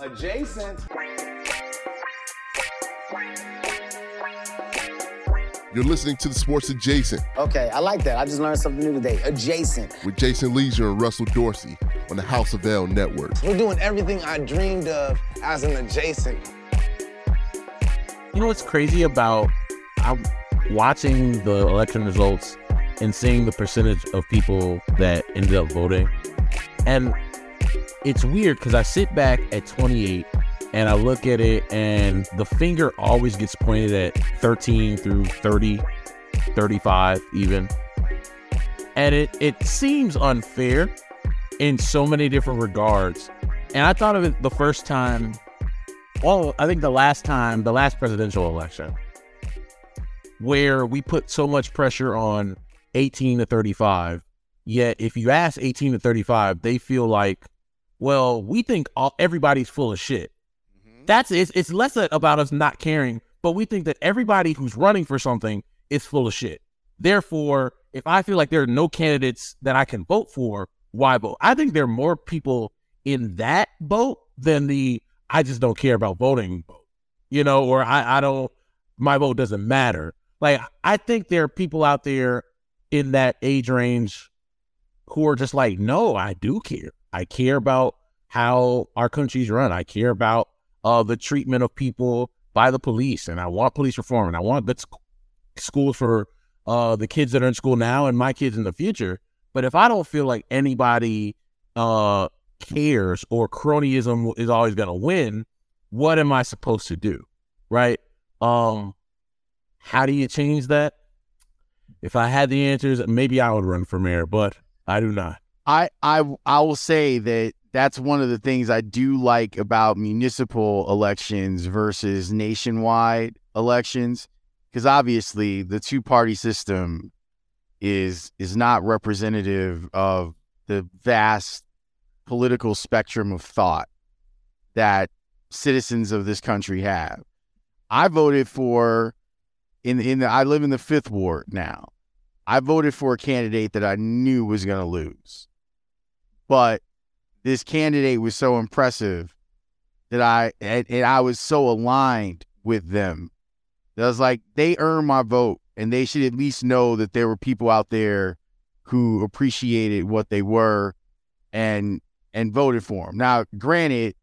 Adjacent. You're listening to the Sports Adjacent Okay, I like that. I just learned something new today. Adjacent. with Jason Lieser and Russell Dorsey on the House of L Network. We're doing everything I dreamed of as an adjacent. You know what's crazy about I'm watching the election results and seeing the percentage of people that ended up voting. And it's weird because I sit back at 28 and I look at it and the finger always gets pointed at 13 through 30, 35 even. And it, it seems unfair in so many different regards. And I thought of it the first time well, I think the last time, the last presidential election, where we put so much pressure on 18 to 35, yet if you ask 18 to 35, they feel like, well, we think all, everybody's full of shit. Mm-hmm. That's it's, it's less about us not caring, but we think that everybody who's running for something is full of shit. Therefore, if I feel like there are no candidates that I can vote for, why vote? I think there are more people in that boat than the I just don't care about voting vote, you know, or I, I don't, my vote doesn't matter. Like, I think there are people out there in that age range who are just like, no, I do care. I care about how our country's run. I care about uh, the treatment of people by the police, and I want police reform, and I want good sc- schools for uh, the kids that are in school now and my kids in the future. But if I don't feel like anybody uh, cares or cronyism is always going to win, what am I supposed to do? Right? Um, how do you change that? If I had the answers, maybe I would run for mayor, but I do not. I I I will say that that's one of the things I do like about municipal elections versus nationwide elections because obviously the two party system is is not representative of the vast political spectrum of thought that citizens of this country have. I voted for in in the I live in the 5th ward now. I voted for a candidate that I knew was going to lose. But this candidate was so impressive that I and, and I was so aligned with them. That I was like, they earned my vote, and they should at least know that there were people out there who appreciated what they were and and voted for them. Now, granted,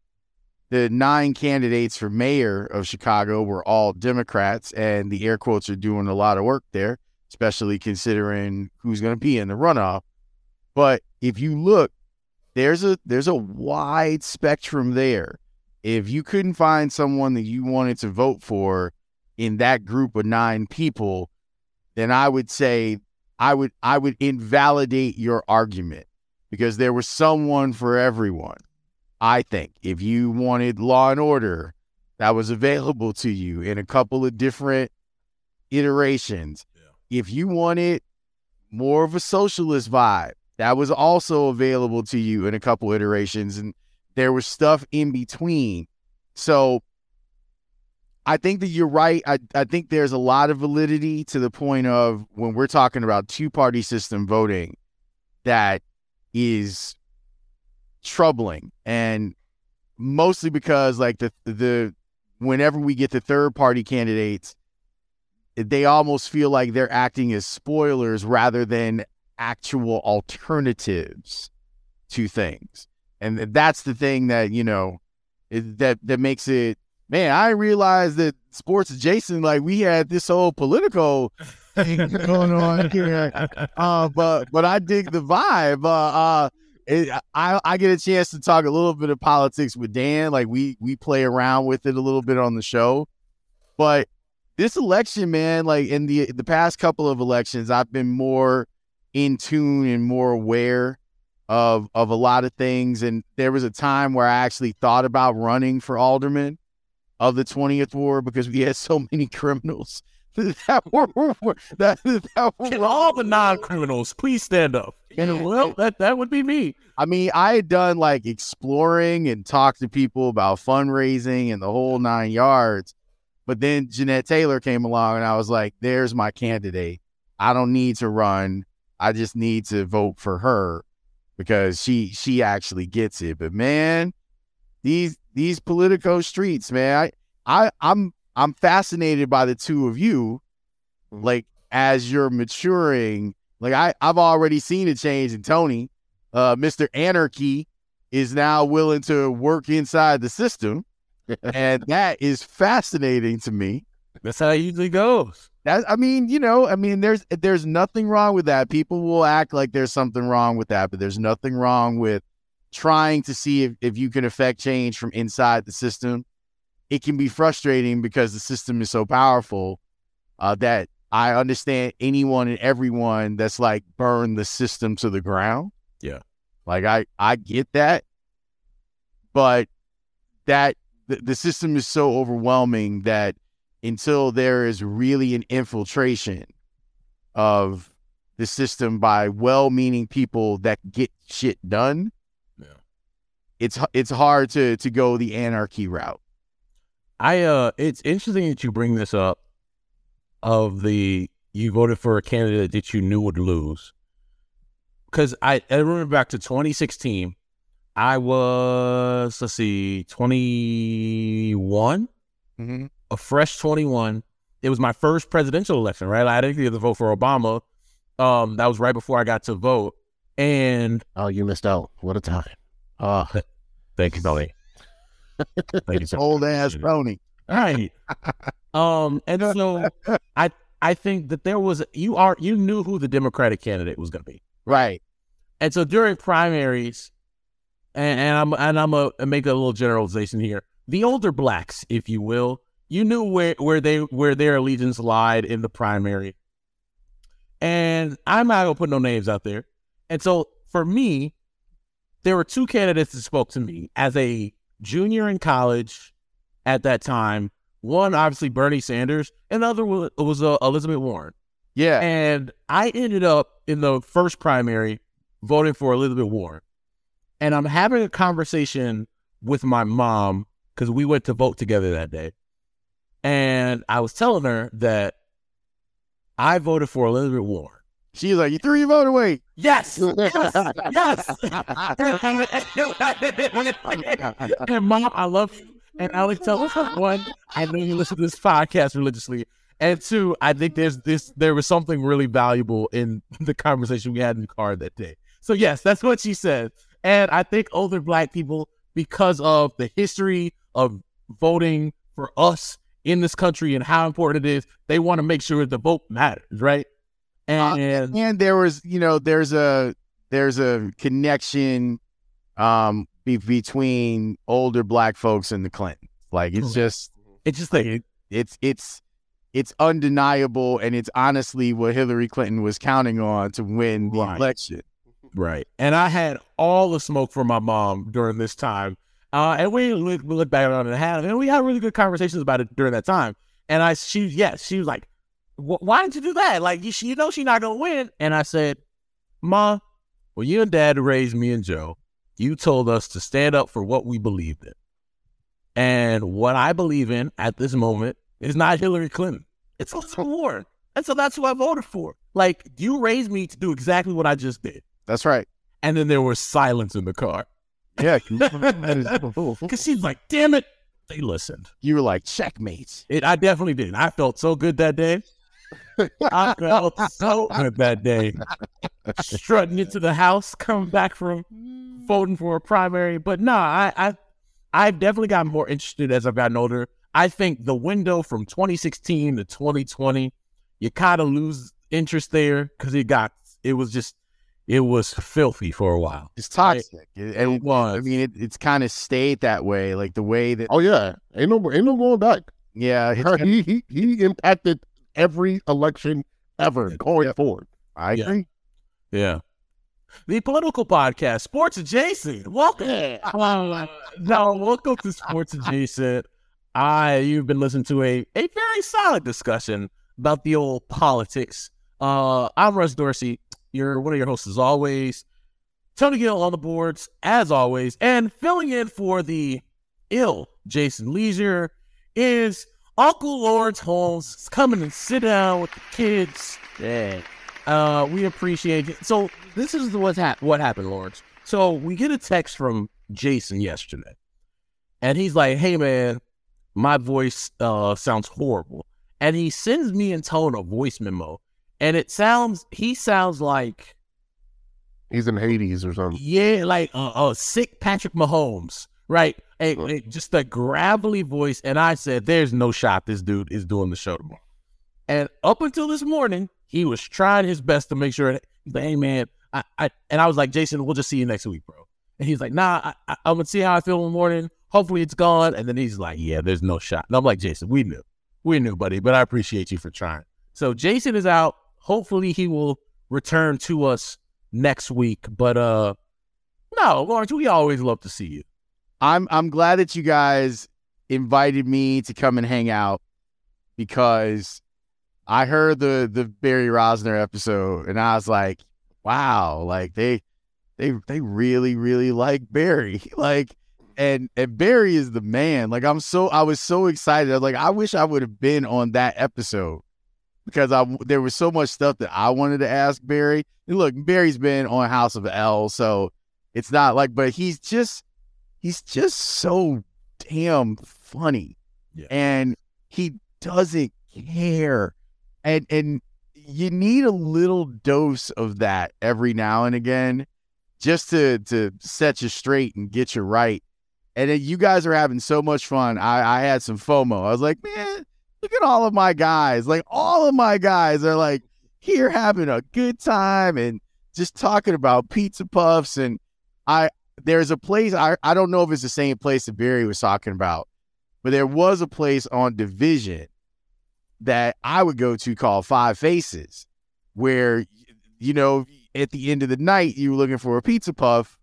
the nine candidates for mayor of Chicago were all Democrats, and the air quotes are doing a lot of work there, especially considering who's going to be in the runoff. But if you look, there's a there's a wide spectrum there. If you couldn't find someone that you wanted to vote for in that group of nine people, then I would say I would I would invalidate your argument because there was someone for everyone. I think if you wanted law and order, that was available to you in a couple of different iterations. If you wanted more of a socialist vibe, that was also available to you in a couple iterations. And there was stuff in between. So I think that you're right. I, I think there's a lot of validity to the point of when we're talking about two party system voting that is troubling and mostly because like the the whenever we get the third party candidates they almost feel like they're acting as spoilers rather than actual alternatives to things. And that's the thing that you know that that makes it man i realized that sports adjacent like we had this whole political thing going on here. Uh but but i dig the vibe. Uh uh it, I I get a chance to talk a little bit of politics with Dan. Like we we play around with it a little bit on the show, but this election, man, like in the the past couple of elections, I've been more in tune and more aware of of a lot of things. And there was a time where I actually thought about running for alderman of the 20th ward because we had so many criminals that were, that, that were Can all the non-criminals please stand up? And well, that that would be me. I mean, I had done like exploring and talked to people about fundraising and the whole nine yards. But then Jeanette Taylor came along and I was like, there's my candidate. I don't need to run. I just need to vote for her because she she actually gets it. But man, these these politico streets, man, I, I I'm I'm fascinated by the two of you. Like as you're maturing, like I, I've already seen a change in Tony. Uh, Mr. Anarchy is now willing to work inside the system. and that is fascinating to me. That's how it usually goes. That I mean, you know, I mean, there's there's nothing wrong with that. People will act like there's something wrong with that, but there's nothing wrong with trying to see if, if you can affect change from inside the system. It can be frustrating because the system is so powerful uh, that I understand anyone and everyone that's like burn the system to the ground. Yeah. Like I I get that. But that the, the system is so overwhelming that until there is really an infiltration of the system by well-meaning people that get shit done, Yeah. it's it's hard to to go the anarchy route. I uh it's interesting that you bring this up of the you voted for a candidate that you knew would lose. Cause I, I remember back to 2016, I was let's see, 21, Mm-hmm. A fresh 21. It was my first presidential election, right? I didn't get to vote for Obama. Um, that was right before I got to vote. And Oh, you missed out. What a time. Uh, thank you, Tony. Thank you, sir. Old ass Tony. All right. um, and so I I think that there was you are you knew who the Democratic candidate was going to be, Right. and so during primaries, and, and I'm and I'm a make a little generalization here. The older blacks, if you will, you knew where where they where their allegiance lied in the primary, and I'm not gonna put no names out there. And so for me, there were two candidates that spoke to me as a junior in college at that time. One, obviously, Bernie Sanders, and the other was, was uh, Elizabeth Warren. Yeah. And I ended up in the first primary voting for Elizabeth Warren. And I'm having a conversation with my mom because we went to vote together that day. And I was telling her that I voted for Elizabeth Warren. She's like, you threw your vote away. Yes, yes, yes. and mom, I love you. And Alex, tell us one, I know you listen to this podcast religiously. And two, I think there's this there was something really valuable in the conversation we had in the car that day. So yes, that's what she said. And I think older black people, because of the history of voting for us in this country and how important it is, they want to make sure the vote matters, right? Uh, And and there was, you know, there's a there's a connection um be- between older black folks and the Clintons. Like it's just it's just like it's it's it's undeniable and it's honestly what Hillary Clinton was counting on to win the Right. election. Right. And I had all the smoke from my mom during this time. Uh, and we look, we look back on it and had, and we had really good conversations about it during that time. And I, she, yeah, she was like, why did you do that? Like, you, she, you know, she's not going to win. And I said, Ma, when you and dad raised me and Joe. You told us to stand up for what we believed in. And what I believe in at this moment is not Hillary Clinton. It's Elizabeth Warren. And so that's who I voted for. Like, you raised me to do exactly what I just did. That's right. And then there was silence in the car. Yeah. Because she's like, damn it. They listened. you were like checkmates. It, I definitely did. I felt so good that day. I felt so good that day. Strutting into the house, coming back from voting for a primary. But no, I, I, I've definitely gotten more interested as I've gotten older. I think the window from 2016 to 2020, you kind of lose interest there because it got, it was just, it was filthy for a while. It's toxic. It, It and was. I mean, it, it's kind of stayed that way, like the way that. oh yeah, ain't no ain't no going back. Yeah, it's- he, he he impacted every election ever going forward. I Yeah. agree. Yeah. the political podcast, Sports Adjacent. Welcome. Uh, no, welcome to Sports Adjacent. I you've been listening to a a very solid discussion about the old politics. Uh, I'm Russ Dorsey. You're one of your hosts as always. Tony Gill on the boards as always, and filling in for the ill Jason Lieser is Uncle Laurence Holmes. Coming and sit down with the kids. Yeah. Uh, we appreciate it. So this is what's hap- what happened, Laurence. So we get a text from Jason yesterday, and he's like, "Hey man, my voice uh sounds horrible," and he sends me in tone a voice memo, and it sounds he sounds like He's in Hades or something. yeah, like a, a sick Patrick Mahomes, right? Just a gravelly voice, and I said, "There's no shot this dude is doing the show tomorrow." And up until this morning, he was trying his best to make sure. That, he's like, "Hey man," I, I and I was like, "Jason, we'll just see you next week, bro." And he's like, "Nah, I, I, I'm gonna see how I feel in the morning. Hopefully, it's gone." And then he's like, "Yeah, there's no shot." And I'm like, "Jason, we knew, we knew, buddy, but I appreciate you for trying." So Jason is out. Hopefully, he will return to us next week. But uh, no, Laurence, we always love to see you. I'm I'm glad that you guys invited me to come and hang out because I heard the the Barry Rozner episode and I was like, wow, like they they they really really like Barry. Like and and Barry is the man. Like I'm so I was so excited. I was like I wish I would have been on that episode because I there was so much stuff that I wanted to ask Barry. And look, Barry's been on House of L, so it's not like but he's just he's just so damn funny. Yeah. And he doesn't care. And and you need a little dose of that every now and again just to to set you straight and get you right. And you guys are having so much fun. I, I had some FOMO. I was like, man, look at all of my guys. Like all of my guys are like here having a good time and just talking about pizza puffs and I there's a place I, I don't know if it's the same place that Barry was talking about, but there was a place on Division that I would go to called Five Faces, where you know at the end of the night you were looking for a pizza puff.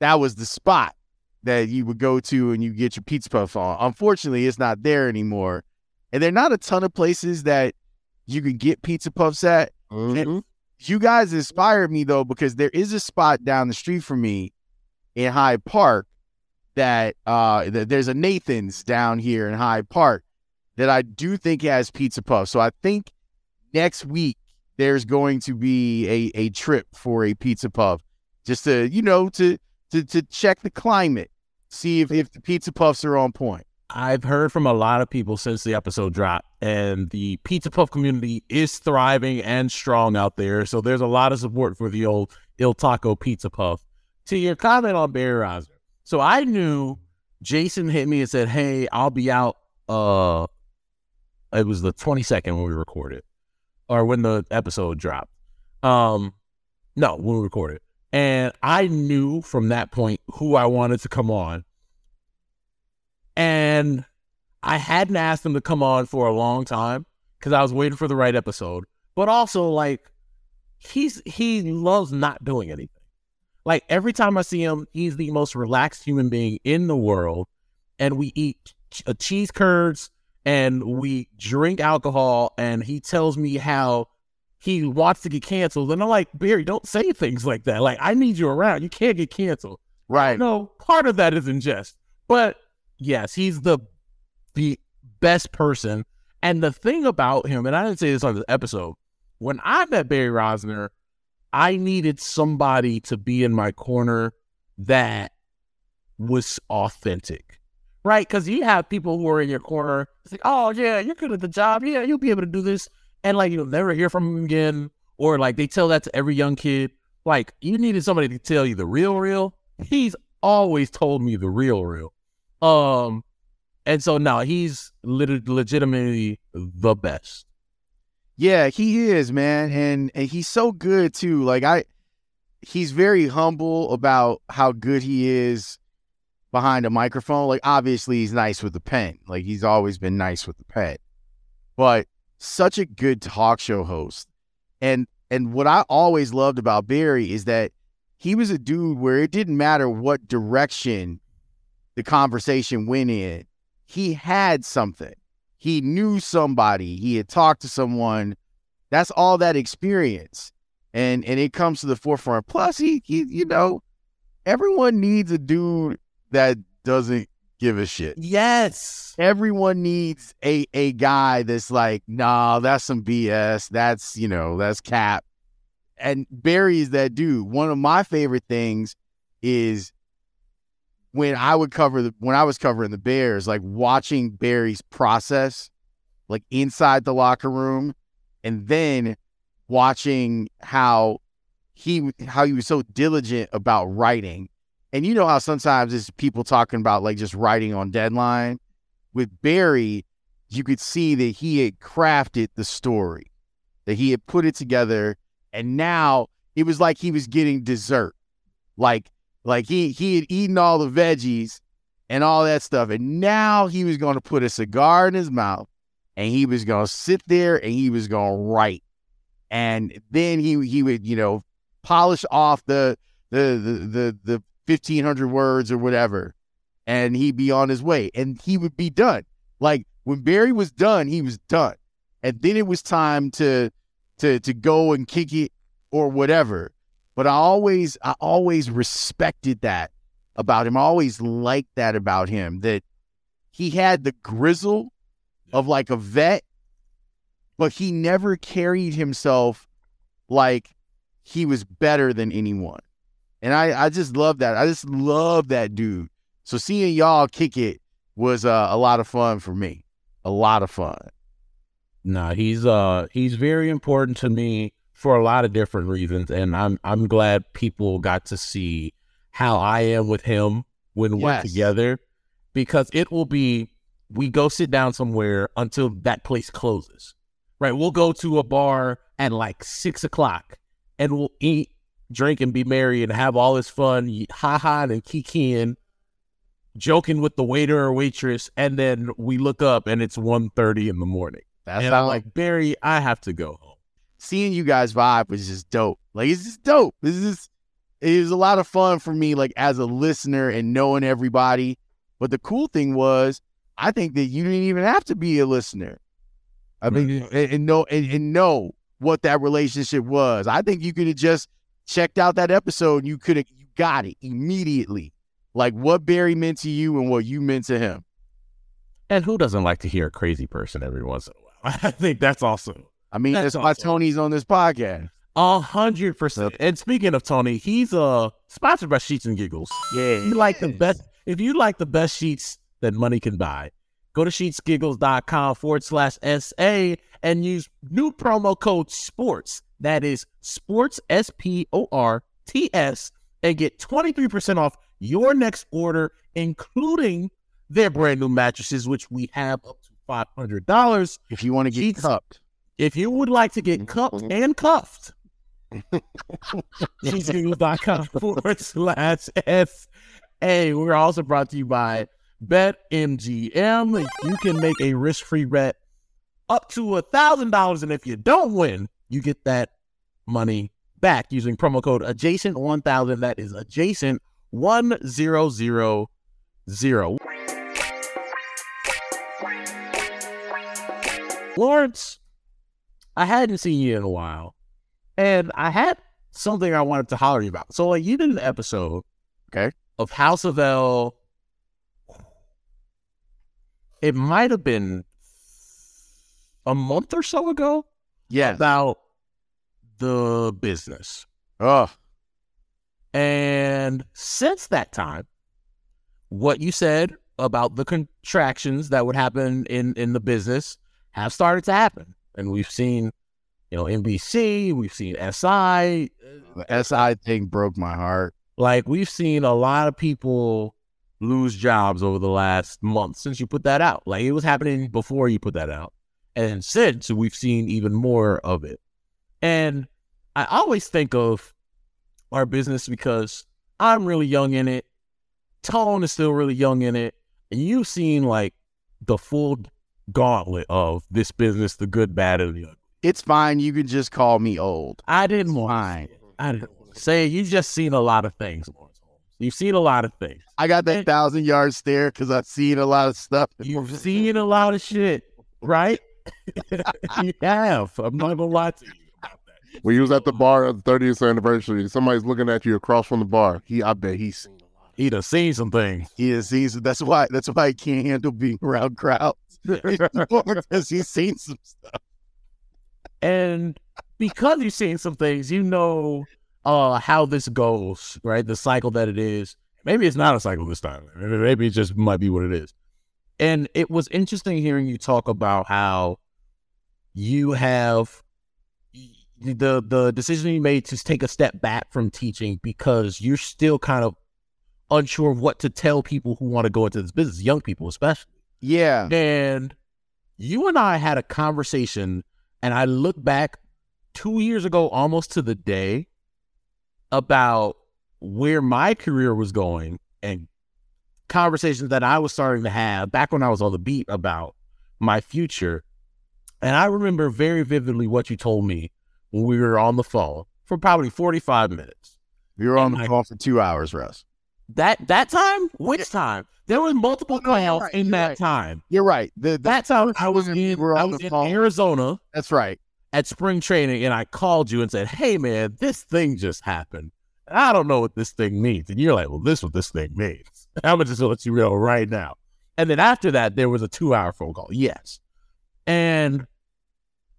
That was the spot that you would go to and you get your pizza puff on. Unfortunately, it's not there anymore, and there are not a ton of places that you can get pizza puffs at. Mhm. You guys inspired me though because there is a spot down the street from me in Hyde Park that uh th- there's a Nathan's down here in Hyde Park that I do think has pizza puffs. So I think next week there's going to be a a trip for a pizza puff just to you know to to to check the climate, see if if the pizza puffs are on point. I've heard from a lot of people since the episode dropped, and the Pizza Puff community is thriving and strong out there. So there's a lot of support for the old Iltaco Pizza Puff. To your comment on Barry Rozner, so I knew Jason hit me and said, "Hey, I'll be out." Uh, it was the 22nd when we recorded, or when the episode dropped. Um, no, when we recorded, and I knew from that point who I wanted to come on and I hadn't asked him to come on for a long time because I was waiting for the right episode. But also, like, he's he loves not doing anything. Like every time I see him, he's the most relaxed human being in the world, and we eat ch- uh, cheese curds and we drink alcohol, and he tells me how he wants to get canceled, and I'm like, Barry, don't say things like that. Like, I need you around. You can't get canceled. Right. No, part of that is in jest. But yes, he's the the best person. And the thing about him, and I didn't say this on this episode, when I met Barry Rozner, I needed somebody to be in my corner that was authentic. Right? Because you have people who are in your corner. It's like, oh yeah, you're good at the job. Yeah, you'll be able to do this. And like you'll never hear from them again. Or like they tell that to every young kid. Like you needed somebody to tell you the real real. He's always told me the real real. Um, and so now he's lit- legitimately the best. Yeah, he is, man, and and he's so good too. Like I, he's very humble about how good he is behind a microphone. Like obviously he's nice with the pen. Like he's always been nice with the pen, but such a good talk show host. And and what I always loved about Barry is that he was a dude where it didn't matter what direction the conversation went in. He had something. He knew somebody. He had talked to someone. That's all that experience. And and it comes to the forefront. Plus, he, he you know, everyone needs a dude that doesn't give a shit. Yes. Everyone needs a a guy that's like, nah, that's some BS. That's you know, that's cap. And Barry is that dude. One of my favorite things is when I would cover the when I was covering the Bears, like watching Barry's process, like inside the locker room, and then watching how he how he was so diligent about writing. And you know how sometimes it's people talking about like just writing on deadline. With Barry, you could see that he had crafted the story, that he had put it together, and now it was like he was getting dessert. Like like he he had eaten all the veggies and all that stuff, and now he was going to put a cigar in his mouth, and he was going to sit there and he was going to write, and then he he would you know polish off the the the the, the fifteen hundred words or whatever, and he'd be on his way, and he would be done. Like when Barry was done, he was done, and then it was time to to to go and kick it or whatever. But I always I always respected that about him. I always liked that about him that he had the grizzle of like a vet, but he never carried himself like he was better than anyone. And I, I just love that. I just love that dude. So seeing y'all kick it was uh, a lot of fun for me. A lot of fun. Nah, he's uh he's very important to me for a lot of different reasons, and I'm I'm glad people got to see how I am with him when we're together, because it will be we go sit down somewhere until that place closes, right? We'll go to a bar at like six o'clock, and we'll eat, drink, and be merry, and have all this fun, ha ha, and kikiing, joking with the waiter or waitress, and then we look up and it's 1.30 in the morning. How I'm like, Barry, I have to go home. Seeing you guys vibe was just dope. Like it's just dope. This is it was a lot of fun for me, like as a listener and knowing everybody. But the cool thing was, I think that you didn't even have to be a listener. I mean, and, and know and, and know what that relationship was. I think you could have just checked out that episode. And you could have you got it immediately, like what Barry meant to you and what you meant to him. And who doesn't like to hear a crazy person every once in a while? I think that's awesome. I mean, That's that's, why. Tony's on this podcast. A hundred percent. And speaking of Tony, he's uh sponsored by Sheets and Giggles. Yeah, If you like the best if you like the best sheets that money can buy, go to sheetsgiggles.com forward slash SA and use new promo code sports. That is sports S P O R T S and get 23% off your next order, including their brand new mattresses, which we have up to five hundred dollars. If you want to get Sheets- cupped. If you would like to get cupped mm-hmm. and cuffed, sheetsgiggles.com forward slash S. A. We're also brought to you by BetMGM. You can make a risk free bet up to a thousand dollars, and if you don't win, you get that money back using promo code adjacent one thousand. That is adjacent one zero zero zero. Laurence, I hadn't seen you in a while, and I had something I wanted to holler you about. So, like, you did an episode, Okay. of House of L. It might have been a month or so ago Yeah. about the business. Oh, And since that time, what you said about the contractions that would happen in, in the business have started to happen. And we've seen, you know, NBC, we've seen SI, the SI thing broke my heart. like we've seen a lot of people lose jobs over the last month since you put that out. Like it was happening before you put that out. And since we've seen even more of it. And I always think of our business because I'm really young in it. Tone is still really young in it. And you've seen like the full gauntlet of this business, the good, bad, and the ugly. It's fine. You can just call me old. I didn't want Fine. I didn't Say you've just seen a lot of things, Laurence Holmes. You've seen a lot of things. I got that eh. thousand yard stare because I've seen a lot of stuff. You've seen a lot of shit, right? you have. I'm not gonna lie to you about that. When you was at the bar at the 30th anniversary, somebody's looking at you across from the bar. He, I bet he's seen a lot. He done seen some things. He has seen. That's why. That's why he can't handle being around crowds because he's seen some stuff. And because you've seen some things, you know uh how this goes, right? The cycle that it is. Maybe it's not a cycle this time. Maybe maybe it just might be what it is. And it was interesting hearing you talk about how you have the the decision you made to take a step back from teaching because you're still kind of unsure of what to tell people who want to go into this business, young people especially. Yeah. And you and I had a conversation, and I look back two years ago, almost to the day, about where my career was going and conversations that I was starting to have back when I was on the beat about my future. And I remember very vividly what you told me when we were on the phone for probably 45 minutes. We were on And the I- phone for two hours, Russ. That that time? Which time? There was multiple oh, No, calls right, in that right. time. You're right. The, the, That time I was in, I was in phone- Arizona that's right. at spring training and I called you and said, Hey man, this thing just happened. I don't know what this thing means. And you're like, Well, this is what this thing means. I'm just gonna just let you know right now. And then after that, there was a two hour phone call. Yes. And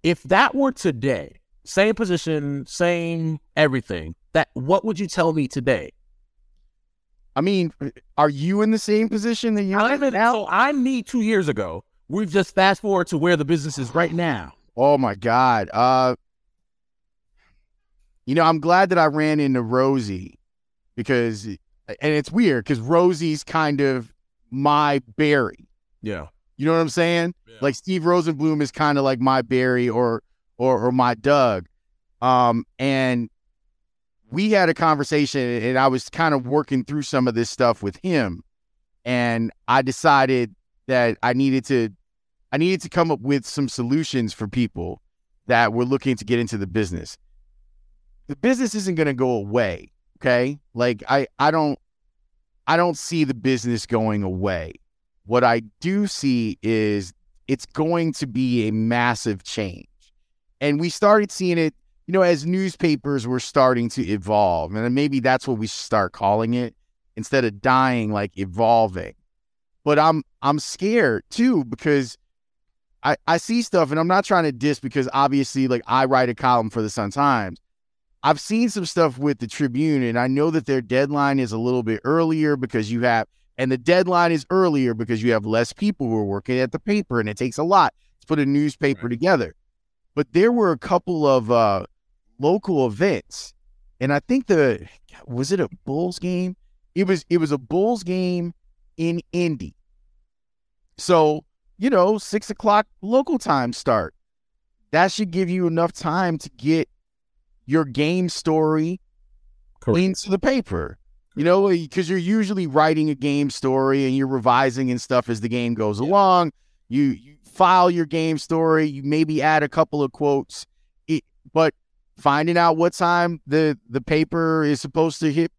if that were today, same position, same everything, that what would you tell me today? I mean, are you in the same position that you're I'm in now? so I'm me two years ago. We've just fast forward to where the business is right now. Oh my God. Uh you know, I'm glad that I ran into Rosie because and it's weird because Rosie's kind of my Barry. Yeah. You know what I'm saying? Yeah. Like Steve Rosenbloom is kind of like my Barry or or or my Doug. Um and we had a conversation and I was kind of working through some of this stuff with him and I decided that I needed to I needed to come up with some solutions for people that were looking to get into the business. The business isn't going to go away, okay? Like I I don't I don't see the business going away. What I do see is it's going to be a massive change. And we started seeing it, you know, as newspapers were starting to evolve. And maybe that's what we start calling it instead of dying like evolving. But I'm I'm scared too because I, I see stuff and I'm not trying to diss because obviously like I write a column for the Sun Times. I've seen some stuff with the Tribune and I know that their deadline is a little bit earlier because you have and the deadline is earlier because you have less people who are working at the paper and it takes a lot to put a newspaper together. But there were a couple of uh local events and I think the was it a Bulls game? It was it was a Bulls game in Indy. So, you know, six o'clock local time start. That should give you enough time to get your game story Correct. into the paper. You know, because you're usually writing a game story and you're revising and stuff as the game goes along. You, you file your game story, you maybe add a couple of quotes, it, but finding out what time the the paper is supposed to hit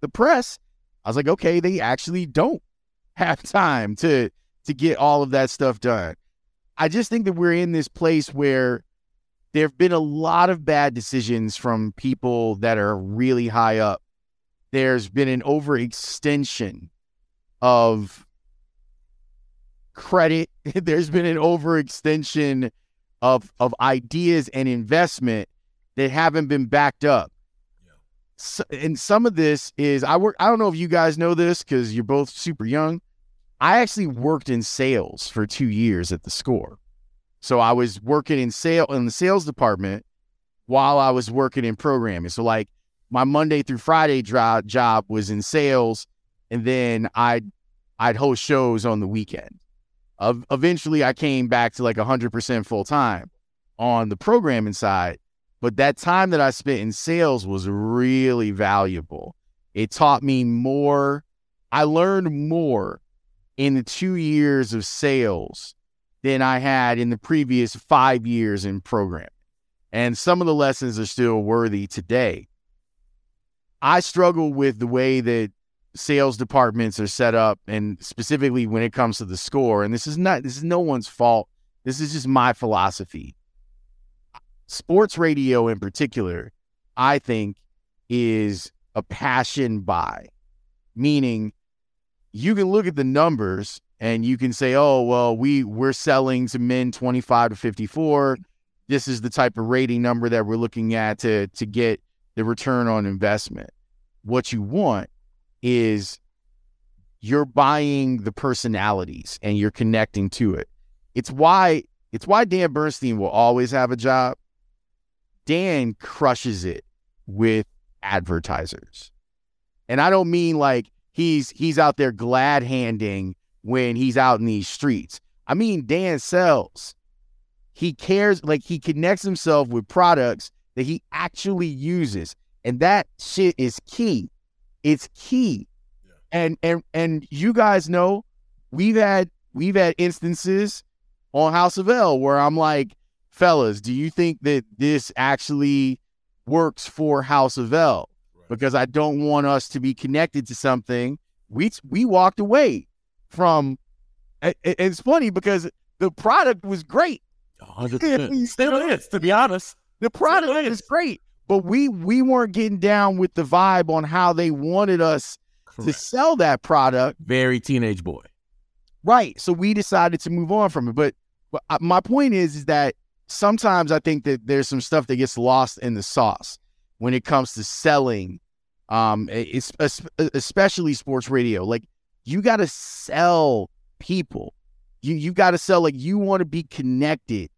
the press, I was like, okay, they actually don't have time to to get all of that stuff done. I just think that we're in this place where there have been a lot of bad decisions from people that are really high up. There's been an overextension of credit. There's been an overextension of of ideas and investment that haven't been backed up. So, and some of this is I work. I don't know if you guys know this because you're both super young. I actually worked in sales for two years at the score. So I was working in sale in the sales department while I was working in programming. So like my Monday through Friday job was in sales, and then I'd I'd host shows on the weekend. Uh, eventually, I came back to like 100% full time on the programming side. But that time that I spent in sales was really valuable. It taught me more. I learned more in the two years of sales than I had in the previous five years in programming. And some of the lessons are still worthy today. I struggle with the way that sales departments are set up and specifically when it comes to the score and this is not this is no one's fault this is just my philosophy sports radio in particular i think is a passion buy meaning you can look at the numbers and you can say oh well we we're selling to men 25 to 54 this is the type of rating number that we're looking at to to get the return on investment what you want is you're buying the personalities and you're connecting to it. It's why it's why Dan Bernstein will always have a job. Dan crushes it with advertisers. And I don't mean like he's he's out there glad handing when he's out in these streets. I mean Dan sells. He cares like he connects himself with products that he actually uses. And that shit is key. It's key. Yeah. And and and you guys know we've had we've had instances on House of L where I'm like, fellas, do you think that this actually works for House of L? Right. Because I don't want us to be connected to something. We we walked away from. It's funny because the product was great. 100%. Still is, to be honest. The product is great but we we weren't getting down with the vibe on how they wanted us Correct. to sell that product. Very teenage boy. Right. So we decided to move on from it. But, but uh, my point is, is that sometimes I think that there's some stuff that gets lost in the sauce when it comes to selling, um, especially sports radio. Like you got to sell people. You you got to sell like you want to be connected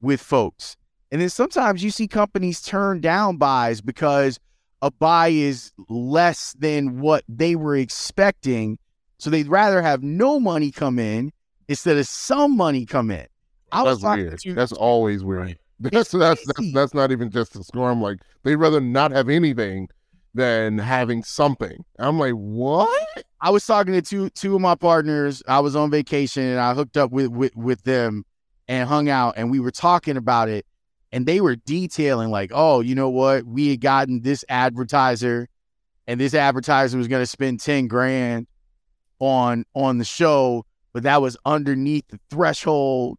with folks. And then sometimes you see companies turn down buys because a buy is less than what they were expecting. So they'd rather have no money come in instead of some money come in. I that's weird. To, that's always weird. That's, that's, that's that's not even just a score. I'm like, they'd rather not have anything than having something. I'm like, what? I was talking to two two of my partners. I was on vacation and I hooked up with with, with them and hung out and we were talking about it and they were detailing like, oh, you know what? We had gotten this advertiser, and this advertiser was going to spend ten grand on on the show, but that was underneath the threshold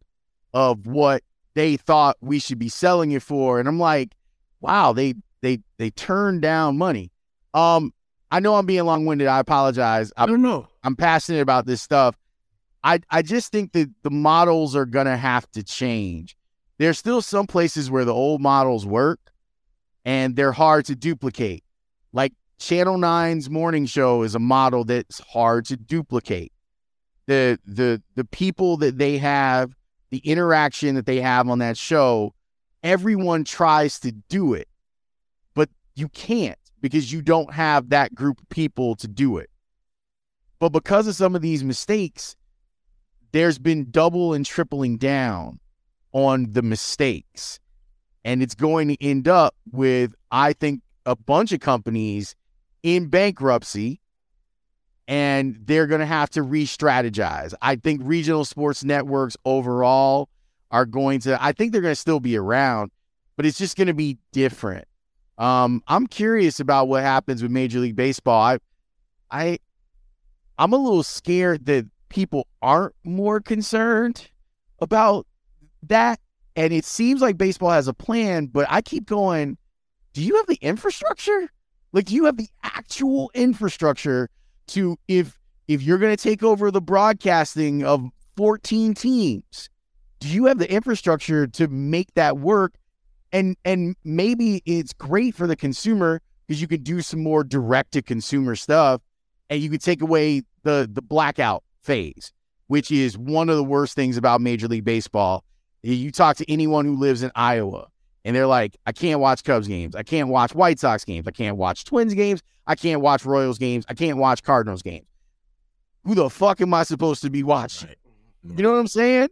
of what they thought we should be selling it for. And I'm like, wow, they they they turned down money. Um, I know I'm being long winded. I apologize. I don't know. I'm passionate about this stuff. I I just think that the models are gonna have to change there's still some places where the old models work and they're hard to duplicate. Like Channel 9's morning show is a model that's hard to duplicate. The the the people that they have, the interaction that they have on that show, everyone tries to do it. But you can't because you don't have that group of people to do it. But because of some of these mistakes, there's been double and tripling down on the mistakes. And it's going to end up with, I think, a bunch of companies in bankruptcy and they're going to have to re strategize. I think regional sports networks overall are going to, I think they're going to still be around, but it's just going to be different. Um, I'm curious about what happens with Major League Baseball. I, I, I'm a little scared that people aren't more concerned about that. And it seems like baseball has a plan, but I keep going, do you have the infrastructure? Like, do you have the actual infrastructure to if if you're going to take over the broadcasting of 14 teams, do you have the infrastructure to make that work? And and maybe it's great for the consumer because you could do some more direct to consumer stuff and you could take away the the blackout phase, which is one of the worst things about Major League Baseball you talk to anyone who lives in Iowa, and they're like, I can't watch Cubs games. I can't watch White Sox games. I can't watch Twins games. I can't watch Royals games. I can't watch Cardinals games. Who the fuck am I supposed to be watching? Right. You know what I'm saying?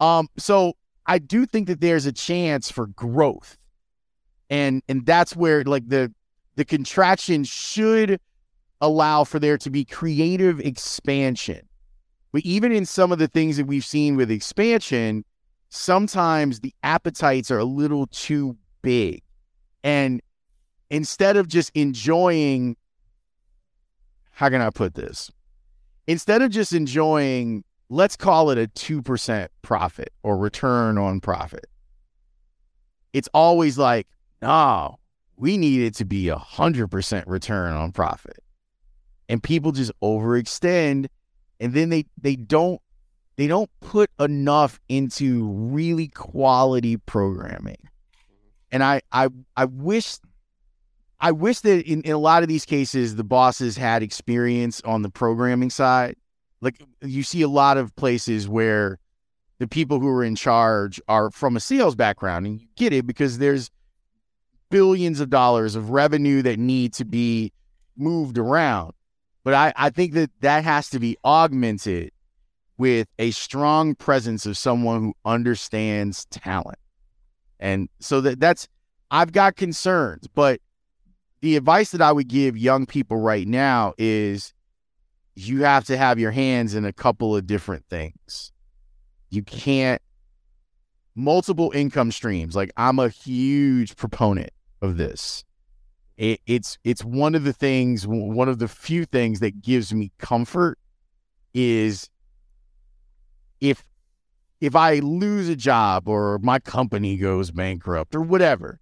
Um, so I do think that there's a chance for growth. And and that's where like the the contraction should allow for there to be creative expansion. But even in some of the things that we've seen with expansion, sometimes the appetites are a little too big. And instead of just enjoying how can I put this? Instead of just enjoying, let's call it a 2% profit or return on profit, it's always like, no, we need it to be a 100% return on profit. And people just overextend and then they they don't they don't put enough into really quality programming. And I I I wish I wish that in, in a lot of these cases the bosses had experience on the programming side. Like you see a lot of places where the people who are in charge are from a sales background and you get it because there's billions of dollars of revenue that need to be moved around. But I, I think that that has to be augmented with a strong presence of someone who understands talent. And so that that's I've got concerns, but the advice that I would give young people right now is you have to have your hands in a couple of different things. You can't multiple income streams. Like I'm a huge proponent of this. It, it's it's one of the things, one of the few things that gives me comfort is if if I lose a job or my company goes bankrupt or whatever,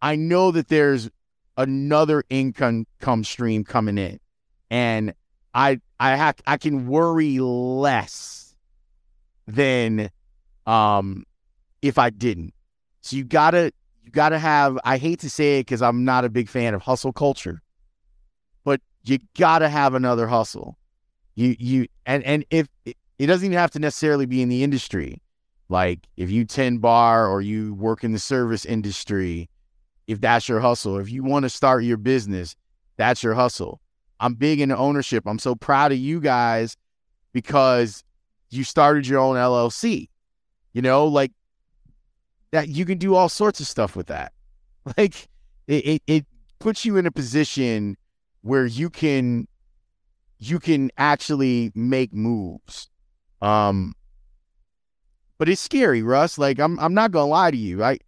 I know that there's another income come stream coming in, and I I ha- I can worry less than um if I didn't. So you gotta you gotta have. I hate to say it because I'm not a big fan of hustle culture, but you gotta have another hustle. You you and and if it doesn't even have to necessarily be in the industry. Like if you tend bar or you work in the service industry, if that's your hustle. If you want to start your business, that's your hustle. I'm big into ownership. I'm so proud of you guys because you started your own LLC. You know, like that you can do all sorts of stuff with that. Like it, it, it puts you in a position where you can you can actually make moves. Um but it's scary, Russ. Like I'm I'm not gonna lie to you. I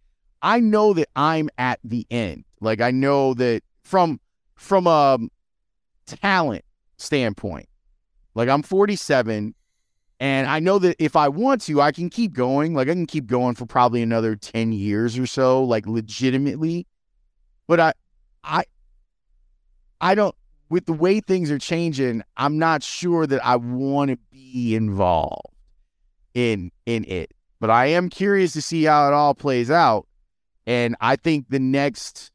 I know that I'm at the end. Like I know that from from a talent standpoint. Like I'm 47 and I know that if I want to, I can keep going. Like I can keep going for probably another 10 years or so, like legitimately. But I I I don't with the way things are changing, I'm not sure that I want to be involved in in it. But I am curious to see how it all plays out and I think the next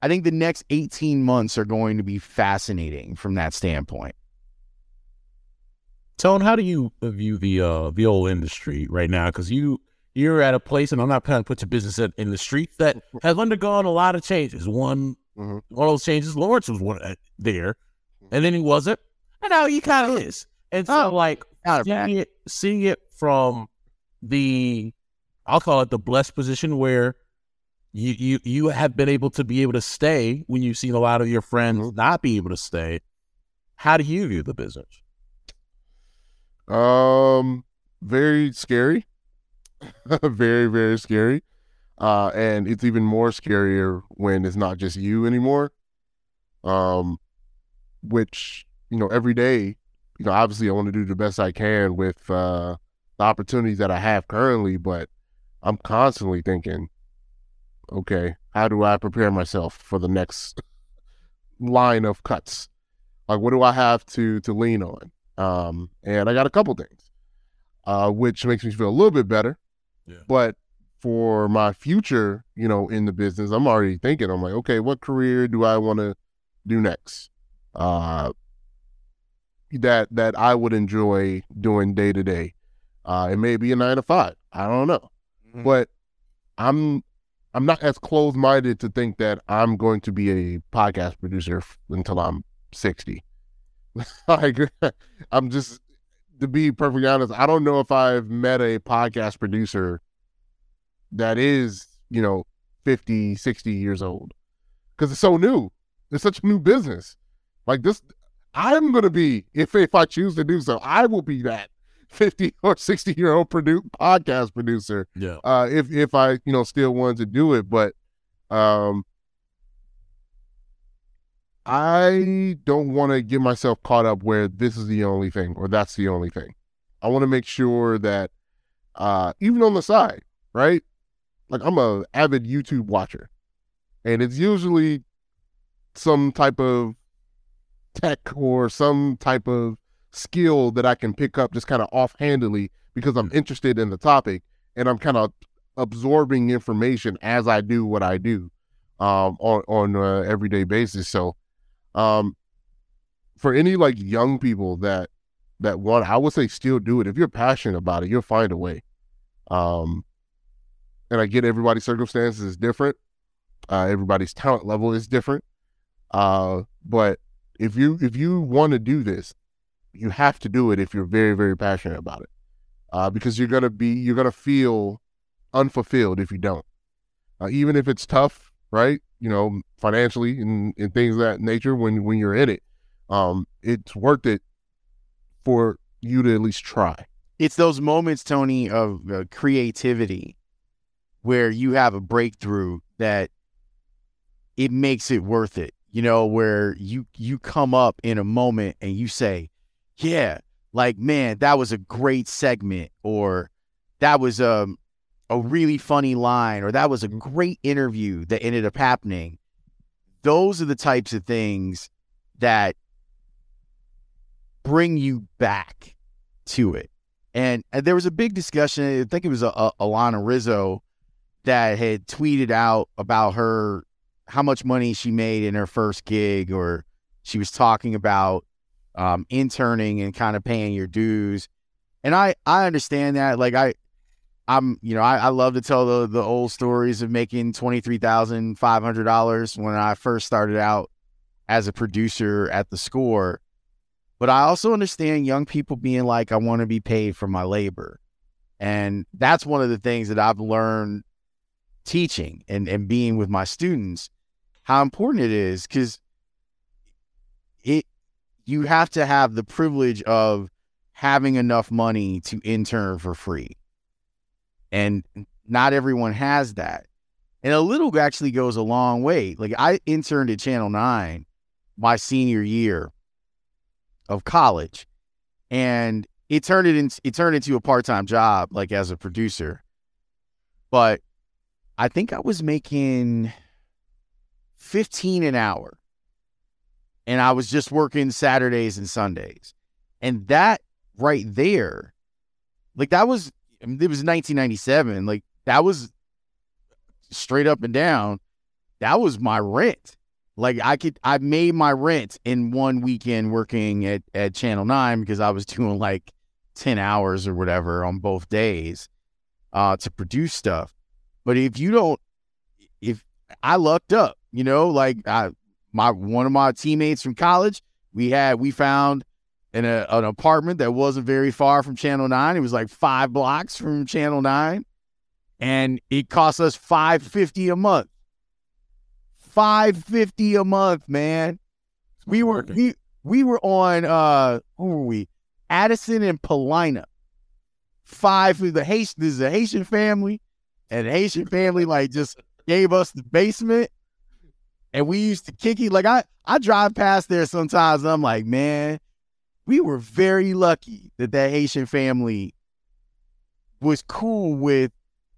I think the next 18 months are going to be fascinating from that standpoint. Tone, how do you view the uh the old industry right now? Because you you're at a place, and I'm not trying to put your business in the streets that has undergone a lot of changes. One mm-hmm. one of those changes, Laurence was one uh, there, and then he wasn't, and now he kind of is. And so, oh, like seeing it, seeing it from the, I'll call it the blessed position where you you you have been able to be able to stay when you've seen a lot of your friends mm-hmm. not be able to stay. How do you view the business? Um, very scary, very very scary, uh, and it's even more scarier when it's not just you anymore. Um, which you know every day, you know, obviously I want to do the best I can with uh, the opportunities that I have currently, but I'm constantly thinking okay, how do I prepare myself for the next line of cuts? Like, what do I have to to lean on? Um, and I got a couple things, uh, which makes me feel a little bit better. Yeah. But for my future, you know, in the business, I'm already thinking. I'm like, okay, what career do I want to do next? Uh, that that I would enjoy doing day to day. Uh, it may be a nine to five. I don't know, mm-hmm. but I'm I'm not as closed minded to think that I'm going to be a podcast producer f- until I'm 60. like, I'm just, to be perfectly honest, I don't know if I've met a podcast producer that is, you know, 50, 60 years old because it's so new. It's such a new business. Like this, I'm going to be, if, if I choose to do so, I will be that 50 or 60 year old produ- podcast producer. Yeah. Uh, if, if I, you know, still wanted to do it, but, um, I don't want to get myself caught up where this is the only thing or that's the only thing. I want to make sure that uh, even on the side, right? Like I'm a avid YouTube watcher, and it's usually some type of tech or some type of skill that I can pick up just kind of offhandedly because I'm interested in the topic and I'm kind of absorbing information as I do what I do um, on on a everyday basis. So, um, for any like young people that that want, I would say still do it. If you're passionate about it, you'll find a way. Um, and I get everybody's circumstances is different. Uh, everybody's talent level is different. Uh, but if you if you want to do this, you have to do it if you're very very passionate about it. Uh, because you're gonna be you're gonna feel unfulfilled if you don't. Uh, even if it's tough, right? You know, financially and, and things of that nature. When when you're in it, um, it's worth it for you to at least try. It's those moments, Tony, of uh, creativity where you have a breakthrough that it makes it worth it. You know, where you you come up in a moment and you say, "Yeah, like man, that was a great segment," or "That was a um, a really funny line," or "That was a great interview that ended up happening." Those are the types of things that bring you back to it. And, and there was a big discussion. I think it was a, a, Alanna Rizzo that had tweeted out about her how much money she made in her first gig, or she was talking about um, interning and kind of paying your dues. And I I understand that. Like I I'm you know I, I love to tell the the old stories of making twenty three thousand five hundred dollars when I first started out as a producer at the score. But I also understand young people being like, I want to be paid for my labor. And that's one of the things that I've learned teaching and, and being with my students, how important it is because it you have to have the privilege of having enough money to intern for free. And not everyone has that. And a little actually goes a long way. Like I interned at Channel 9 my senior year of college, and it turned it in, it turned into a part time job, like as a producer. But I think I was making fifteen an hour, and I was just working Saturdays and Sundays, and that right there, like that was I mean, it was 1997, like that was straight up and down. That was my rent. Like I could, I made my rent in one weekend working at, at Channel 9 because I was doing like 10 hours or whatever on both days uh, to produce stuff. But if you don't, if I lucked up, you know, like I, my, one of my teammates from college, we had, we found in a, an apartment that wasn't very far from Channel 9. It was like five blocks from Channel 9 and it cost us 550 a month five fifty a month, man. We were we we were on uh who were we? Addison and Paulina. Five for the Haitian this is a Haitian family. And the Haitian family like just gave us the basement. And we used to kick it. Like I I drive past there sometimes I'm like, man, we were very lucky that that Haitian family was cool with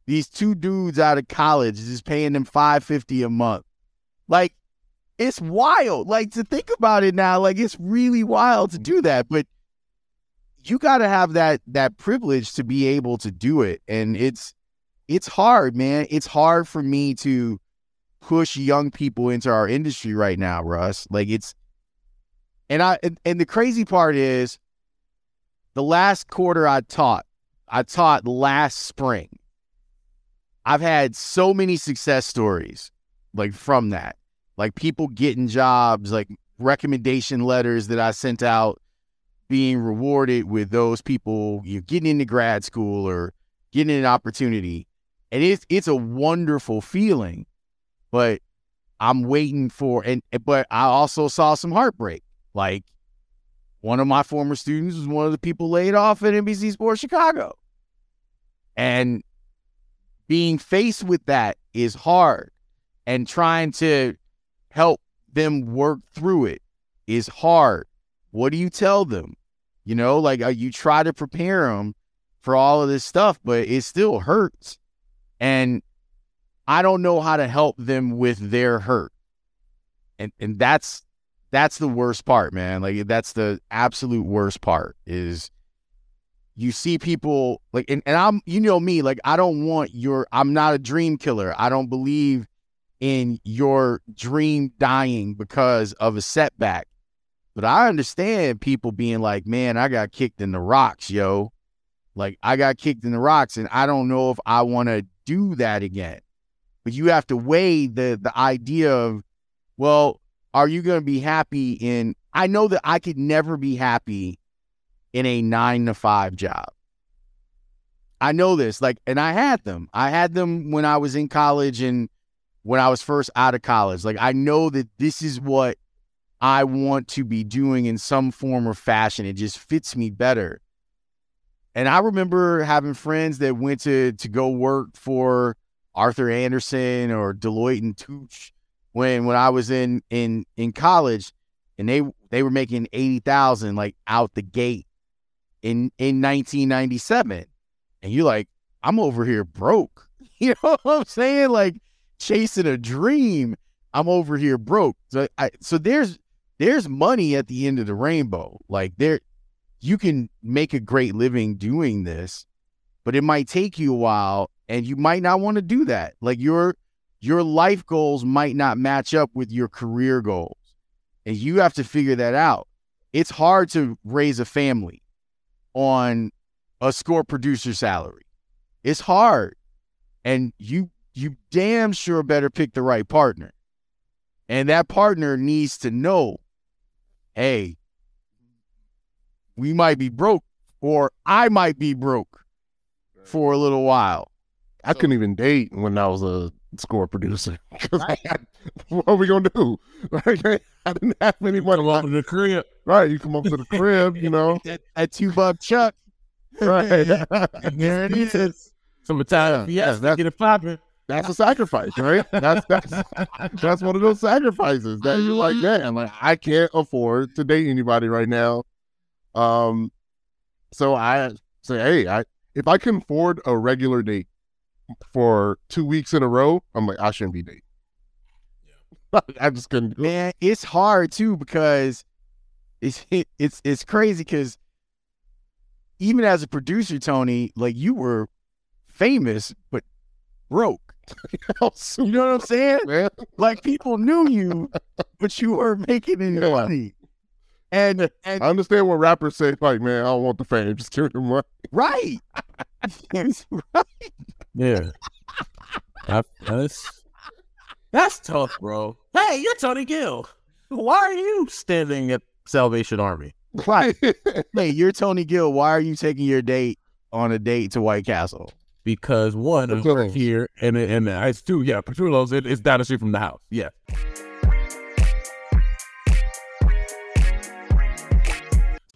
these two dudes out of college just paying them 550 a month like, it's wild. Like to think about it now, like it's really wild to do that. But you got to have that that privilege to be able to do it, and it's it's hard, man. It's hard for me to push young people into our industry right now, Russ. Like it's, and I and, and the crazy part is, the last quarter I taught, I taught last spring. I've had so many success stories like from that like people getting jobs, like recommendation letters that I sent out being rewarded with those people you know, getting into grad school or getting an opportunity. And it's it's a wonderful feeling. But I'm waiting for and but I also saw some heartbreak. Like one of my former students was one of the people laid off at NBC Sports Chicago. And being faced with that is hard and trying to help them work through it is hard. What do you tell them? You know, like uh, you try to prepare them for all of this stuff, but it still hurts. And I don't know how to help them with their hurt. And and that's that's the worst part, man. Like that's the absolute worst part is you see people like and, and I'm you know me, like I don't want your I'm not a dream killer. I don't believe in your dream dying because of a setback. But I understand people being like, man, I got kicked in the rocks, yo. Like I got kicked in the rocks and I don't know if I want to do that again. But you have to weigh the the idea of, well, are you going to be happy in I know that I could never be happy in a 9 to 5 job. I know this like and I had them. I had them when I was in college and when I was first out of college. Like I know that this is what I want to be doing in some form or fashion. It just fits me better. And I remember having friends that went to to go work for Arthur Andersen or Deloitte and Touche when when I was in in in college, and they they were making eighty thousand like out the gate in in 1997, and you're like, I'm over here broke. You know what I'm saying? Like chasing a dream. I'm over here broke. So I so there's there's money at the end of the rainbow. Like there you can make a great living doing this, but it might take you a while and you might not want to do that. Like your your life goals might not match up with your career goals. And you have to figure that out. It's hard to raise a family on a score producer salary. It's hard. And you you damn sure better pick the right partner. And that partner needs to know, hey, we might be broke or I might be broke for a little while. I couldn't even date when I was a score producer. 'Cause I had- what are we gonna do? Like, I didn't have anyone. Come on to the crib. Right, you come up to the crib, you know. That, that two buck chuck. Right, There it is. Some Italian Yeah, fiesta. that's- Get it popping. that's a sacrifice, right? That's that's that's one of those sacrifices that you're like, man, like I can't afford to date anybody right now. Um, so I say, hey, I if I can afford a regular date for two weeks in a row, I'm like, I shouldn't be dating. Yeah. I just couldn't do it. Man, it's hard too because it's it's it's crazy because even as a producer, Tony, like you were famous but broke. You know what I'm saying? man. Like people knew you, but you were making any Yeah. money. And and I understand what rappers say, like, man, I don't want the fame, just give me the money. right. It's right. Yeah. That- that's that's tough, bro. Hey, you're Tony Gill. Why are you standing at Salvation Army? Right. hey, you're Tony Gill. Why are you taking your date on a date to White Castle? Because one, I'm Patullo's. here, and and it's two. Yeah, Patullo's. It, it's down the street from the house. Yeah.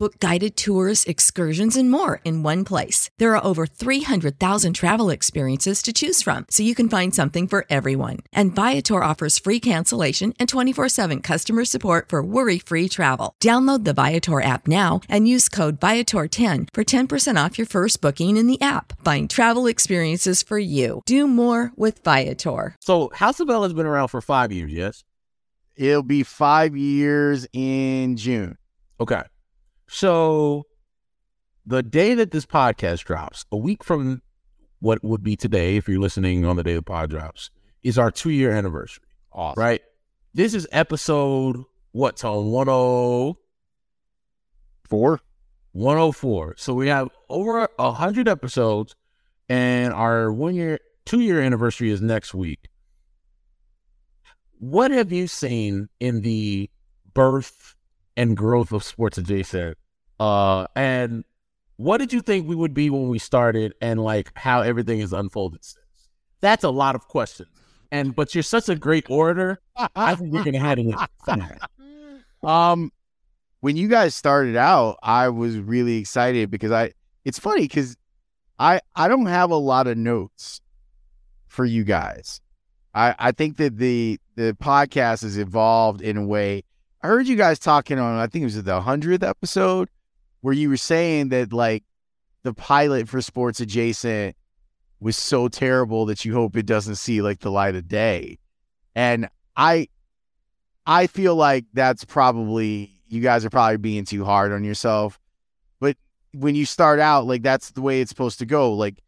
Book guided tours, excursions, and more in one place. There are over 300,000 travel experiences to choose from, so you can find something for everyone. And Viator offers free cancellation and 24 7 customer support for worry free travel. Download the Viator app now and use code Viator10 for 10% off your first booking in the app. Find travel experiences for you. Do more with Viator. So House of L has been around for five years. Yes. It'll be five years in June. Okay. So the day that this podcast drops, a week from what would be today, if you're listening on the day the pod drops, is our two year anniversary. Awesome. Right. This is episode what Tone 10 Four? 104. So we have over a hundred episodes, and our one year, two year anniversary is next week. What have you seen in the birth and growth of sports adjacent? Uh, and what did you think we would be when we started, and like how everything has unfolded since? That's a lot of questions. And but you're such a great orator. I think we can handle it. Um, when you guys started out, I was really excited because I. It's funny because I I don't have a lot of notes for you guys. I I think that the the podcast has evolved in a way. I heard you guys talking on I think it was the hundredth episode where you were saying that like the pilot for Sports Adjacent was so terrible that you hope it doesn't see like the light of day. And I I feel like that's probably you guys are probably being too hard on yourself. But when you start out, like that's the way it's supposed to go. Like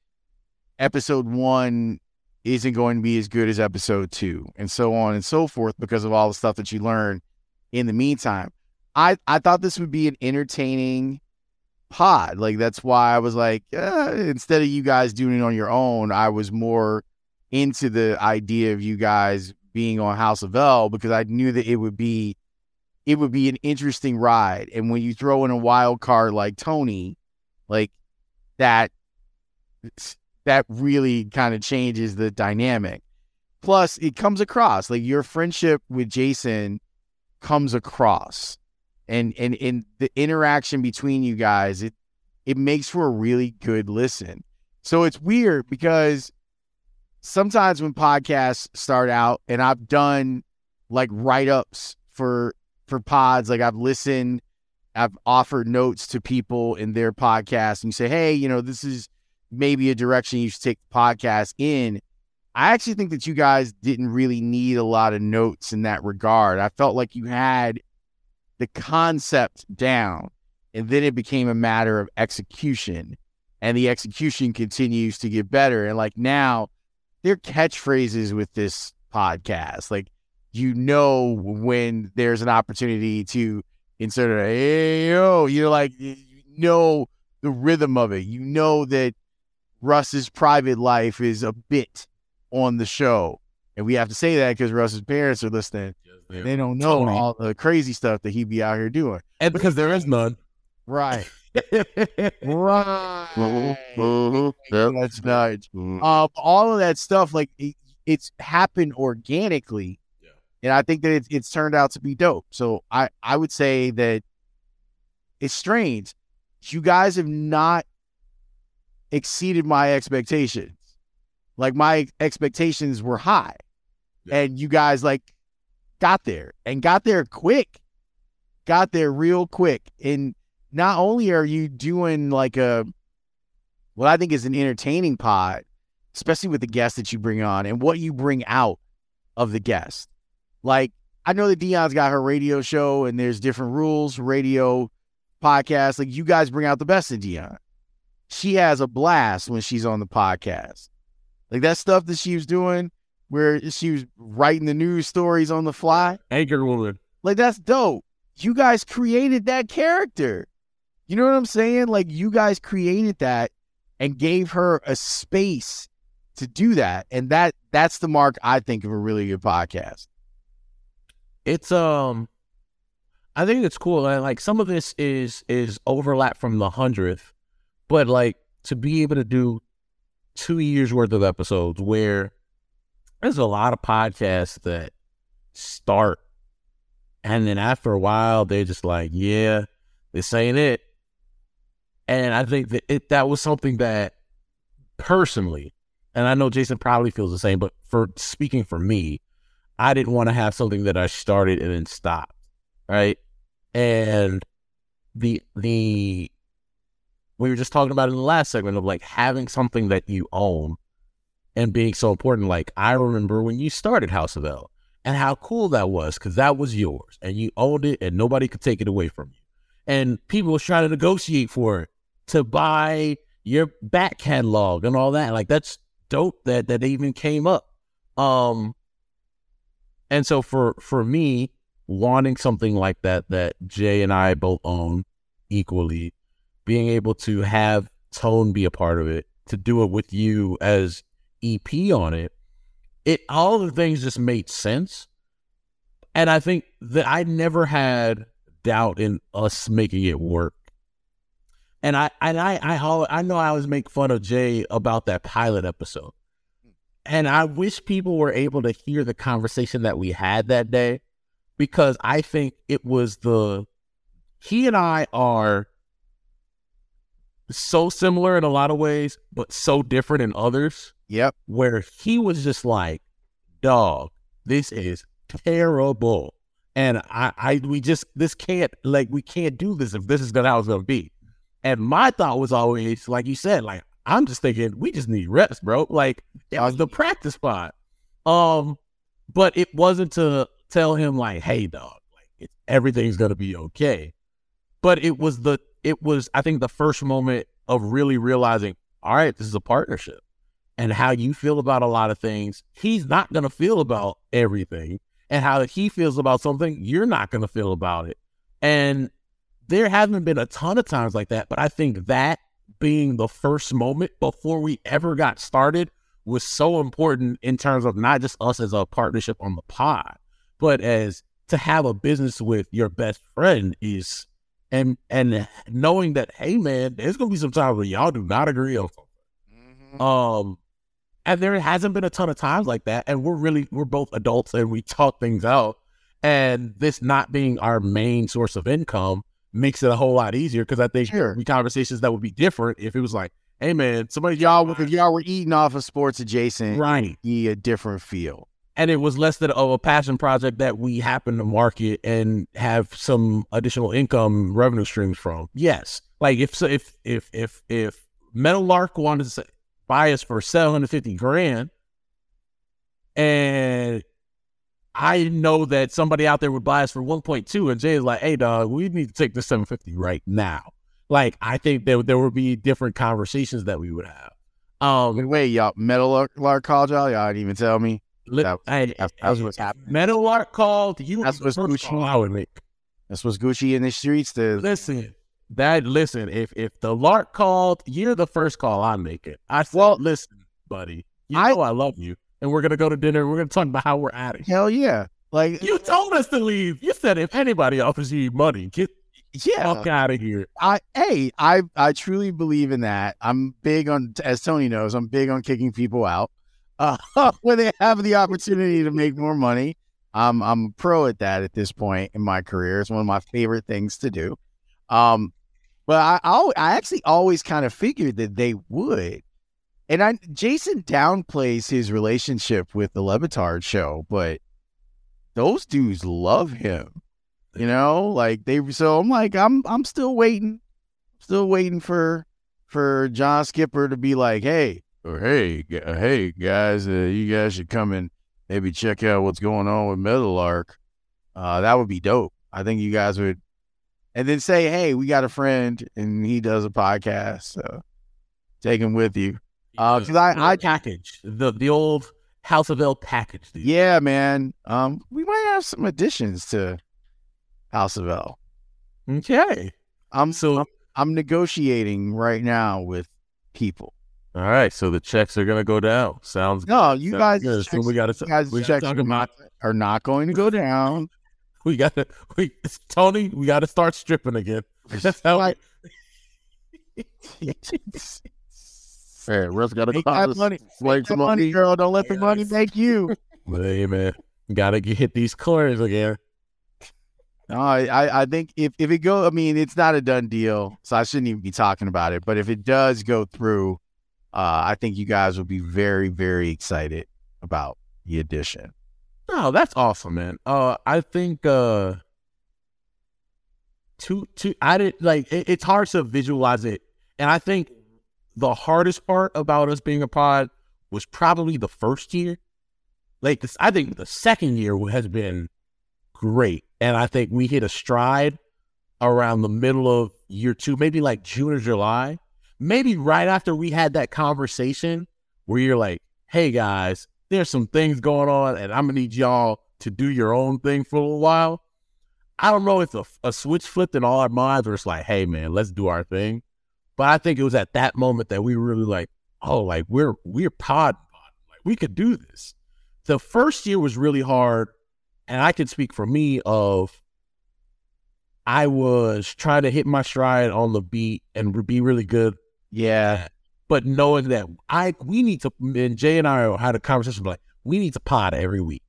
episode one isn't going to be as good as episode two, and so on and so forth because of all the stuff that you learn in the meantime. I, I thought this would be an entertaining pod. Like that's why I was like, uh, instead of you guys doing it on your own, I was more into the idea of you guys being on House of L because I knew that it would be it would be an interesting ride. And when you throw in a wild card like Tony, like that that really kind of changes the dynamic. Plus, it comes across like your friendship with Jason comes across and and in the interaction between you guys it it makes for a really good listen. So it's weird because sometimes when podcasts start out and i've done like write-ups for for pods like i've listened i've offered notes to people in their podcast and you say hey you know this is maybe a direction you should take the podcast in i actually think that you guys didn't really need a lot of notes in that regard i felt like you had the concept down. And then it became a matter of execution. And the execution continues to get better. And like now, their catchphrases with this podcast. Like, you know, when there's an opportunity to insert a hey, yo, you're like, you know the rhythm of it. You know that Russ's private life is a bit on the show. And we have to say that because Russ's parents are listening. They don't know Tony. all the crazy stuff that he'd be out here doing. And because there is none. Right. right. That's nice. Mm-hmm. Um, all of that stuff, like it, it's happened organically. Yeah. And I think that it, it's turned out to be dope. So I, I would say that it's strange. You guys have not exceeded my expectations. Like my expectations were high. Yeah. And you guys like got there and got there quick. Got there real quick. And not only are you doing like a what I think is an entertaining pod, especially with the guests that you bring on and what you bring out of the guest. Like I know that Dion's got her radio show and there's different rules, radio podcast. Like you guys bring out the best in Dion. She has a blast when she's on the podcast. Like that stuff that she was doing where she was writing the news stories on the fly. Anchor woman. Like that's dope. You guys created that character. You know what I'm saying? Like you guys created that and gave her a space to do that. And that that's the mark I think of a really good podcast. It's um I think it's cool. And like some of this is is overlap from the hundredth, but like to be able to do two years worth of episodes where there's a lot of podcasts that start and then after a while they're just like, yeah, this ain't it. And I think that it that was something that personally, and I know Jason probably feels the same, but for speaking for me, I didn't want to have something that I started and then stopped. Right. And the the we were just talking about in the last segment of like having something that you own and being so important. Like I remember when you started House of L and how cool that was because that was yours and you owned it and nobody could take it away from you. And people was trying to negotiate for it to buy your back catalog and all that. Like that's dope that that even came up. Um and so for for me, wanting something like that that Jay and I both own equally, being able to have Tone be a part of it, to do it with you as EP on it, it all the things just made sense. And I think that I never had doubt in us making it work. And I and I I I know I always make fun of Jay about that pilot episode. And I wish people were able to hear the conversation that we had that day because I think it was the he and I are so similar in a lot of ways, but so different in others. Yep. Where he was just like, "Dog, this is terrible," and I, I, we just this can't like we can't do this if this is gonna how it's gonna be. And my thought was always, like you said, like I'm just thinking we just need reps, bro. Like that was the practice spot. Um, but it wasn't to tell him like, "Hey, dog, like it's, everything's gonna be okay." But it was the it was I think the first moment of really realizing, all right, this is a partnership, and how you feel about a lot of things, he's not gonna feel about everything, and how he feels about something, you're not gonna feel about it, and there haven't been a ton of times like that, but I think that being the first moment before we ever got started was so important in terms of not just us as a partnership on the pod, but as to have a business with your best friend is and and knowing that hey man, there's gonna be some times where y'all do not agree on something. Mm-hmm. Um and there hasn't been a ton of times like that. And we're really we're both adults and we talk things out. And this not being our main source of income makes it a whole lot easier because I think sure. we conversations that would be different if it was like, hey man, somebody y'all if y'all were eating off of sports adjacent, right? Be a different feel. And it was less than a passion project that we happen to market and have some additional income revenue streams from. Yes, like if if if if if Meadowlark wanted to buy us for seven hundred fifty grand, and I know that somebody out there would buy us for 1.2 and Jay is like, hey dog, we need to take the 750 right now. Like I think that there would be different conversations that we would have. Um wait, y'all Meadowlark called y'all? Y'all didn't even tell me. Li- that, I, that's, that's what's happening. Meadowlark called you. That's what's Gucci. I would make. That's what's Gucci in the streets. To listen, that listen. If if the lark called, you're the first call I'm making. I said, well, listen, buddy. You I, know I love you and we're gonna go to dinner. We're gonna talk about how we're at it. Hell yeah! Like you told us to leave. You said if anybody offers you money, get yeah, fuck out of here. I hey, I I truly believe in that. I'm big on, as Tony knows, I'm big on kicking people out uh, when they have the opportunity to make more money. I'm I'm pro at that at this point in my career. It's one of my favorite things to do. Um, but I I, I actually always kind of figured that they would and I Jason downplays his relationship with the Le Batard show, but those dudes love him. You know, like they so I'm like, I'm I'm still waiting. Still waiting for for John Skipper to be like, hey, or hey, hey guys, uh, you guys should come and maybe check out what's going on with Meadowlark. Uh, that would be dope. I think you guys would, and then say, hey, we got a friend and he does a podcast, so take him with you. Because uh, I, I package the the old House of L package. Dude. Yeah, man. Um, we might have some additions to House of L. Okay. I'm so I'm, I'm negotiating right now with people. All right, so the checks are gonna go down. Sounds no, you guys. Good. So we got to guys. We checks talk about are not going to go down. we got to we Tony. We got to start stripping again. That's how. I, Hey, Russ got to call money. Make some money, girl. Don't let the money make you. But hey, man, gotta get hit these corners again. No, I, I think if, if it go, I mean, it's not a done deal, so I shouldn't even be talking about it. But if it does go through, uh, I think you guys will be very, very excited about the addition. Oh, that's awesome, man. Uh, I think uh, to to I did like it, it's hard to visualize it, and I think the hardest part about us being a pod was probably the first year. Like this, I think the second year has been great, and I think we hit a stride around the middle of year two, maybe like June or July, maybe right after we had that conversation where you're like, "Hey guys, there's some things going on, and I'm gonna need y'all to do your own thing for a little while." I don't know if a, a switch flipped in all our minds, or it's like, "Hey man, let's do our thing." But I think it was at that moment that we really like, oh, like we're we're pod, pod. like we could do this. The first year was really hard, and I can speak for me of I was trying to hit my stride on the beat and be really good. Yeah. But knowing that I we need to and Jay and I had a conversation like we need to pod every week.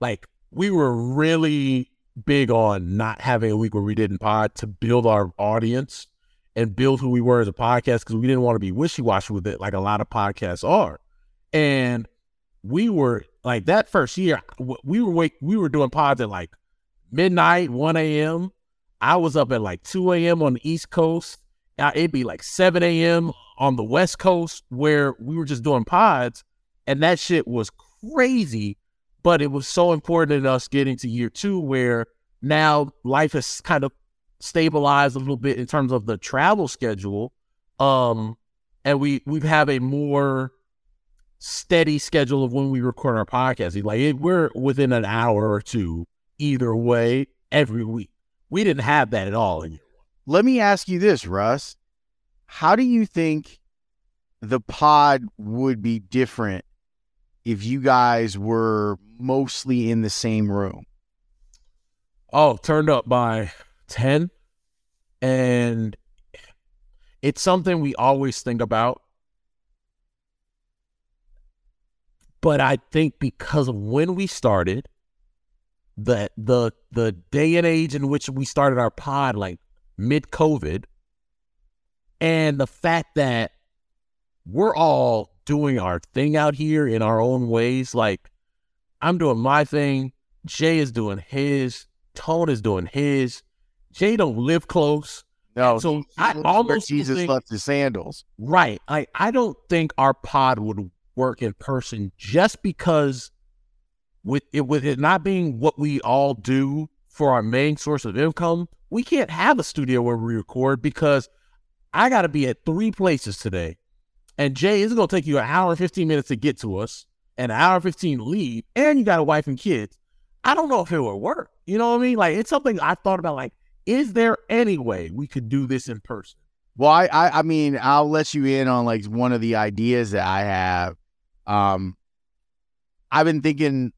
Like we were really big on not having a week where we didn't pod to build our audience and build who we were as a podcast because we didn't want to be wishy washy with it like a lot of podcasts are. And we were like that first year, we were wake, we were doing pods at like midnight, 1 a.m. I was up at like 2 a.m. on the East Coast. It'd be like 7 a.m. on the West Coast where we were just doing pods. And that shit was crazy. But it was so important in us getting to year two where now life has kind of stabilized a little bit in terms of the travel schedule. Um, and we we have a more steady schedule of when we record our podcast. Like we're within an hour or two either way every week. We didn't have that at all. Let me ask you this, Russ. How do you think the pod would be different if you guys were mostly in the same room? Oh, turned up by 10. And it's something we always think about. But I think because of when we started, the the the day and age in which we started our pod, like mid COVID, and the fact that we're all doing our thing out here in our own ways. Like I'm doing my thing, Jay is doing his, Tone is doing his. Jay don't live close. No, so I almost Jesus think, left his sandals. Right. I I don't think our pod would work in person just because with it with it not being what we all do for our main source of income, we can't have a studio where we record because I got to be at three places today. And Jay, it's going to take you an hour and 15 minutes to get to us, an hour and 15 to leave, and you got a wife and kids. I don't know if it would work. You know what I mean? Like, it's something I thought about, like, is there any way we could do this in person? Well, I, I, I mean, I'll let you in on like one of the ideas that I have. Um, I've been thinking,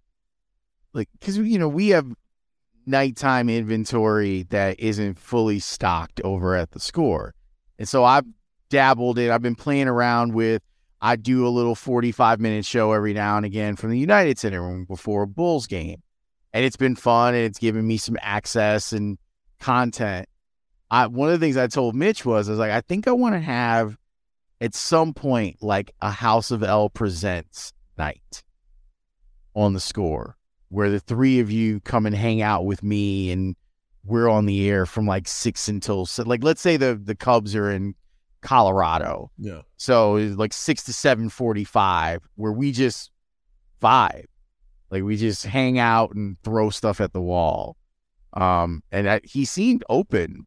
like, because you know we have nighttime inventory that isn't fully stocked over at the score, and so I've dabbled in. I've been playing around with. I do a little forty-five minute show every now and again from the United Center before a Bulls game, and it's been fun and it's given me some access and content. I one of the things I told Mitch was I was like, I think I want to have at some point like a House of L presents night on the score where the three of you come and hang out with me and we're on the air from like six until like let's say the the Cubs are in Colorado. Yeah. So it's like six to seven forty five where we just vibe. Like we just hang out and throw stuff at the wall. Um, and that, he seemed open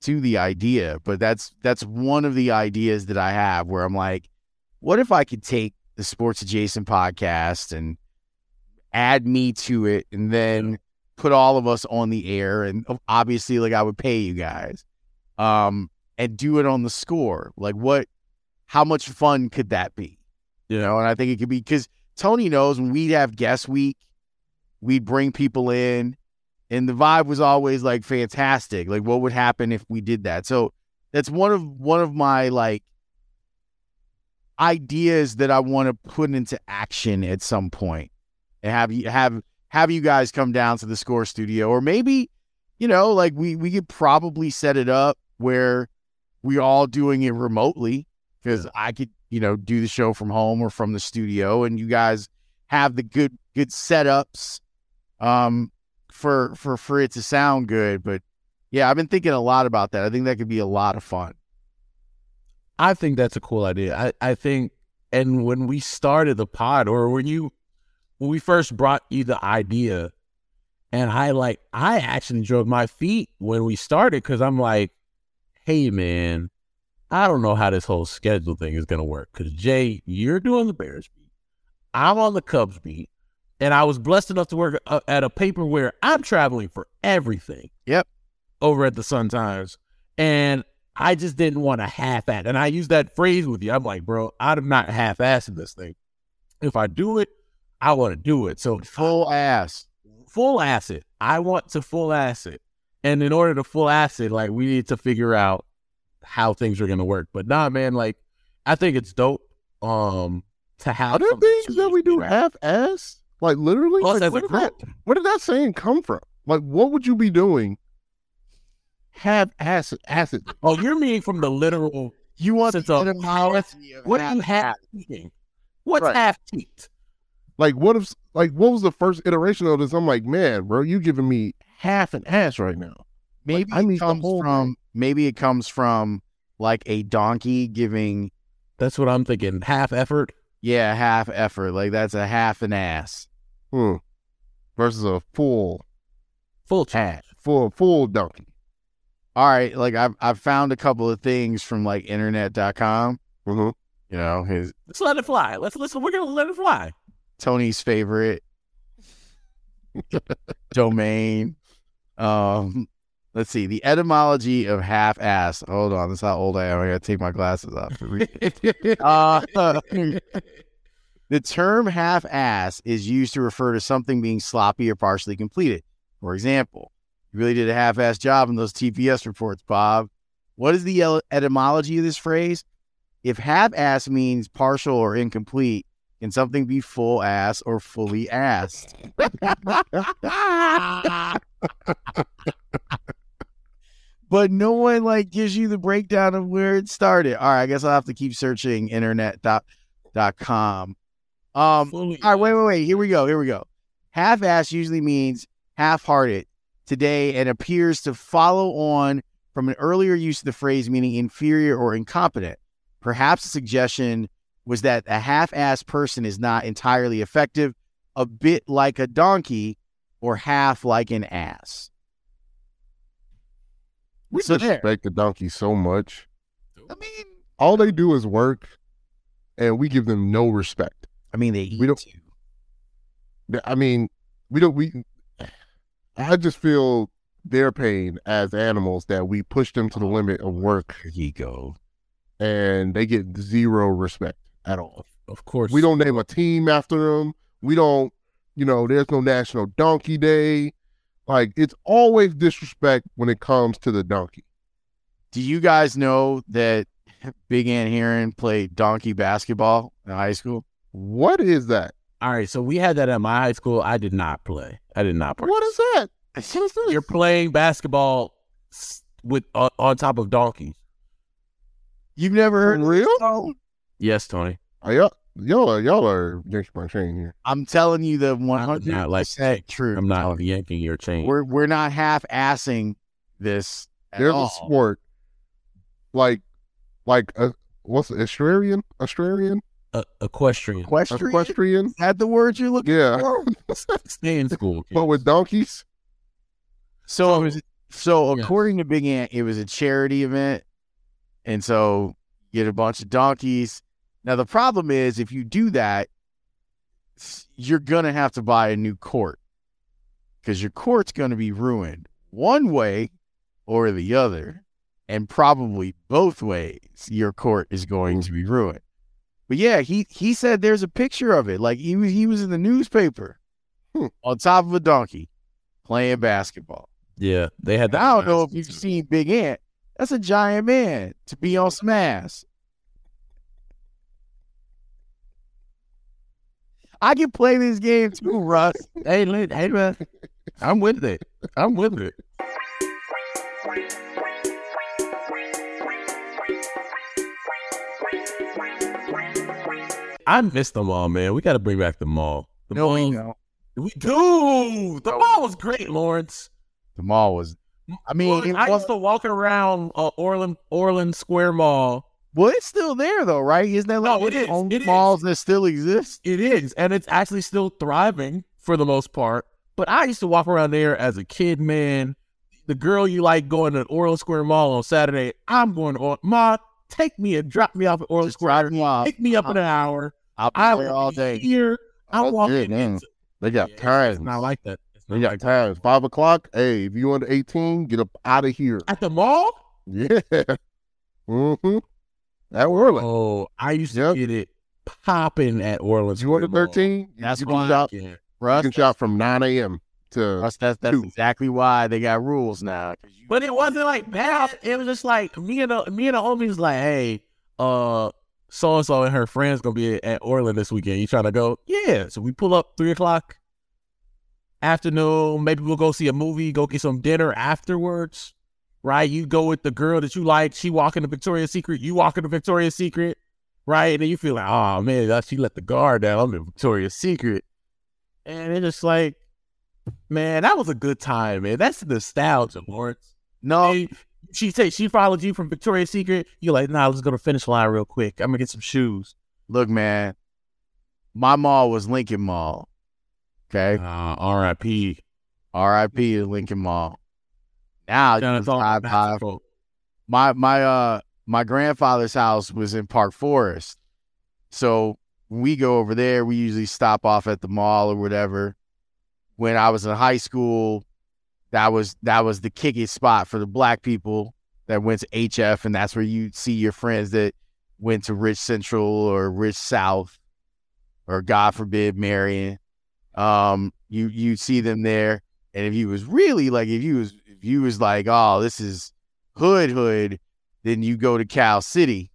to the idea, but that's that's one of the ideas that I have where I'm like, what if I could take the sports adjacent podcast and add me to it, and then put all of us on the air, and obviously, like I would pay you guys, um, and do it on the score. Like, what? How much fun could that be? You know, and I think it could be because Tony knows when we'd have guest week, we'd bring people in and the vibe was always like fantastic. Like what would happen if we did that? So that's one of one of my like ideas that I want to put into action at some point. And have you have have you guys come down to the score studio or maybe you know like we we could probably set it up where we're all doing it remotely because I could you know do the show from home or from the studio and you guys have the good good setups um for for for it to sound good. But yeah, I've been thinking a lot about that. I think that could be a lot of fun. I think that's a cool idea. I, I think and when we started the pod or when you when we first brought you the idea and I like I actually drove my feet when we started because I'm like, hey man, I don't know how this whole schedule thing is gonna work. Cause Jay, you're doing the Bears beat. I'm on the Cubs beat. And I was blessed enough to work uh, at a paper where I'm traveling for everything. Yep. Over at the Sun Times. And I just didn't want to half ass. And I use that phrase with you. I'm like, bro, I'm not half assing this thing. If I do it, I want to do it. So full ass. Full ass it. I want to full ass it. And in order to full ass it, like we need to figure out how things are gonna work. But nah, man, like I think it's dope. Um to have other things that we do half ass. Like literally, Plus, like, where, a did that, where did that saying come from? Like, what would you be doing half acid acid. Oh, you're meaning from the literal. You want to the a- etymology of What do you have What's Right. half teeth? Like what if like what was the first iteration of this? I'm like, man, bro, you giving me half an ass right now. Maybe I it need comes whole from maybe it comes from like a donkey giving That's what I'm thinking. Half effort. yeah half effort. Like that's a half an ass. Hmm. Versus a full Full charge. full full donkey. All right, like I've I've found a couple of things from like internet.com. Mm-hmm. You know, his Let's let it fly. Let's listen. We're gonna let it fly. Tony's favorite domain. Um, let's see the etymology of half ass. Hold on, that's how old I am. I gotta take my glasses off. Uh, the term half ass is used to refer to something being sloppy or partially completed. For example, you really did a half ass job in those TPS reports, Bob. What is the etymology of this phrase? If half ass means partial or incomplete, can something be full ass or fully assed? but no one like gives you the breakdown of where it started. All right, I guess I'll have to keep searching internet dot dot com. Um, Fully. all right, wait, wait, wait. Here we go. Here we go. Half ass usually means half hearted today and appears to follow on from an earlier use of the phrase meaning inferior or incompetent. Perhaps a suggestion was that a half assed person is not entirely effective, a bit like a donkey or half like an ass. We So there. the donkey so much. I mean, All they do is work, and we give them no respect. I mean, they eat We don't- too. I mean, we don't. We. I just feel their pain as animals that we push them to the oh, limit of work, There you go. and they get zero respect at all. Of course. We don't name a team after them. We don't. You know, there's no National Donkey Day. Like it's always disrespect when it comes to the donkey. Do you guys know that Big Ann Heron played donkey basketball in high school? What is that? All right. So we had that at my high school. I did not play. I did not play. What is that? What is this? You're playing basketball with on, on top of donkeys. You've never heard For real? Oh, Yes, Tony. Are y'all, y'all are y'all are drinking my chain here. I'm telling you the 100 not like percent true. I'm not yanking your chain. We're we're not half assing this. At There's all. a sport like like a what's it, Australian? Australian? Uh, equestrian. Equestrian? Equestrian? Had the words you're looking Yeah. for? Stay in school. kids. But with donkeys? So it was so Yes. according to Big Ant, it was a charity event. And so you get a bunch of donkeys. Now the problem is if you do that, you're gonna have to buy a new court. Because your court's gonna be ruined one way or the other. And probably both ways your court is going to be ruined. But yeah, he he said there's a picture of it. Like he was he was in the newspaper Hmm. on top of a donkey playing basketball. yeah, they had that. I don't know if you've season. seen Big Ant. That's a giant man to be on some I can play this game too, Russ. Hey, hey, man. I'm with it. I'm with it. I miss the mall, man. We got to bring back the mall. The No, we mall, know. we do. The mall was great, Laurence. The mall was. I mean, I was, used to walk around uh, Orland Orland Square Mall. Well, it's still there though, right? Isn't that like No, it is. the only It is. malls that still exist? It is, and it's actually still thriving for the most part. But I used to walk around there as a kid, man. The girl you like going to Orland Square Mall on Saturday, I'm going to Ma. Take me and drop me off at Orland Square. drive me off. Pick me up in an hour. I'll be I there all day. Here, I'm Oh, walking. good. They got Yeah, times. Not like that. They got like times. Five o'clock. Hey, if you under 18, get up out of here. At the mall? Yeah. Mm-hmm. At Orland. Oh, I used to get it popping at Orland you under Square 13? That's you why- can shop, Yeah. you can shop from 9 a.m. to Russ, that's that's two. exactly why they got rules now. But it wasn't like bad. It was just like me and the, me and the homies like, hey, uh, so and so and her friends gonna be at Orland this weekend. You trying to go? Yeah. So we pull up three o'clock afternoon. Maybe we'll go see a movie. Go get some dinner afterwards. Right? You go with the girl that you like. She walk into Victoria's Secret. You walk into Victoria's Secret, right? And then you feel like, oh man, she let the guard down. I'm in Victoria's Secret, and it's just like, man, that was a good time, man. That's nostalgia, Laurence. No, Hey, she say she followed you from Victoria's Secret. You're like, nah, let's go to finish line real quick. I'm gonna get some shoes. look, man. My mall was Lincoln Mall. Okay. Uh, R.I.P. R.I.P. Lincoln Mall. Now you Done can it all by magical. my my uh my grandfather's house was in Park Forest. So when we go over there, we usually stop off at the mall or whatever. When I was in high school, that was that was the kicking spot for the black people that went to HF, and that's where you see your friends that went to Rich Central or Rich South, or God forbid Marian. Um, you you see them there, and if you was really like if you was you was like, oh, this is hood hood, then you go to Cal City.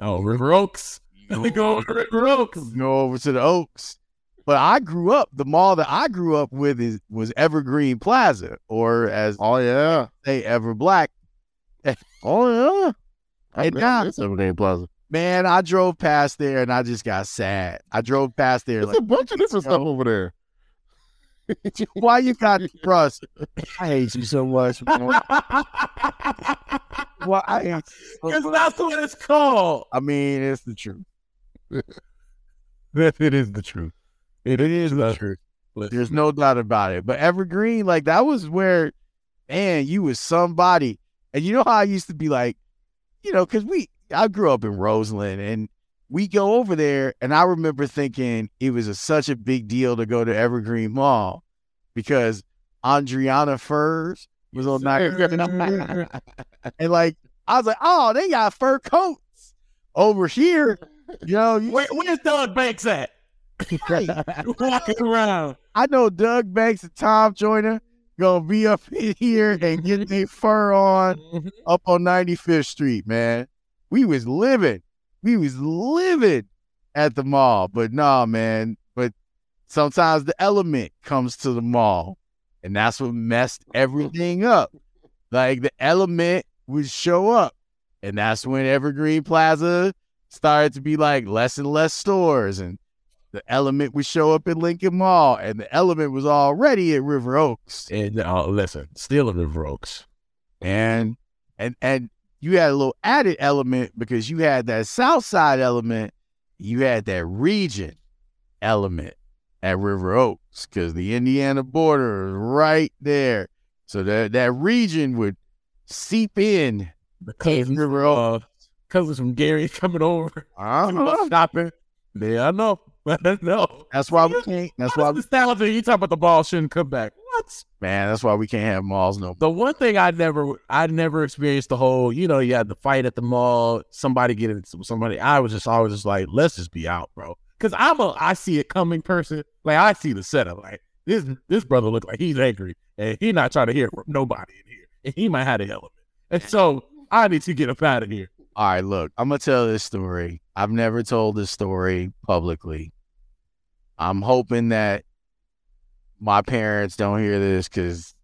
Oh, River Oaks. We go to River Oaks. go over to the Oaks. But I grew up. The mall that I grew up with is was Evergreen Plaza, or as Oh yeah. they Ever Black. Oh yeah. I And bet now- it's Evergreen Plaza. Man, I drove past there and I just got sad. I drove past there There's like, a bunch of different stuff over there. why you got to trust? I hate you so much. Why? I, Because that's what it's called. I mean, it's the truth. That it is the truth. It is the truth. Listen, There's no doubt about it. But Evergreen, like that was where, man, you was somebody. And you know how I used to be like, you know, because we, I grew up in Roseland and we go over there. And I remember thinking it was a, such a big deal to go to Evergreen Mall because Andriana Furs was on that. and like, I was like, oh, they got fur coats over here. You know, you Where, where's Doug Banks at? Right. Walking around. I know Doug Banks and Tom Joyner gonna be up in here and get their fur on mm-hmm. up on 95th Street, man. We was living. We was living at the mall. But nah, man. But sometimes the element comes to the mall. And that's what messed everything up. Like the element would show up. And that's when Evergreen Plaza started to be like less and less stores. And the element would show up at Lincoln Mall. And the element was already at River Oaks. And uh, listen, still in River Oaks. and and and you had a little added element because you had that south side element you had that region element at river oaks because the indiana border is right there so that that region would seep in because River uh, cousins from Gary coming over uh-huh. shopping. Yeah, I know. Know. that's why we can't that's why nostalgia? You talk about the ball shouldn't come back. What? man that's why we can't have malls no more The one thing I never, I never experienced the whole, you know, you had the fight at the mall, somebody get into somebody. I was just always just like, let's just be out, bro. Cause I'm a, I see it coming person. Like I see the setup. Like this, this brother look like he's angry and he not trying to hear from nobody in here. And he might have the element. And so I need to get up out of here. All right, look, I'm gonna tell this story. I've never told this story publicly. I'm hoping that my parents don't hear this because,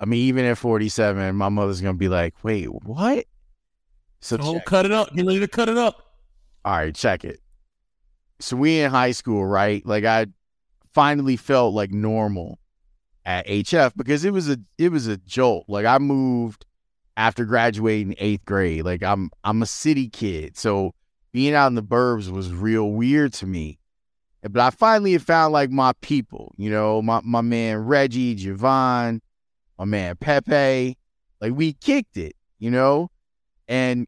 I mean, even at 47, my mother's gonna be like, "Wait, what?" So Oh, cut it up. You need to cut it up. all right, check it. So we in high school, right? Like I finally felt like normal at HF because it was a it was a jolt. Like I moved after graduating eighth grade. Like I'm I'm a city kid, so being out in the burbs was real weird to me. But I finally found like my people, you know, my my man Reggie, Javon, my man Pepe. Like we kicked it, you know, and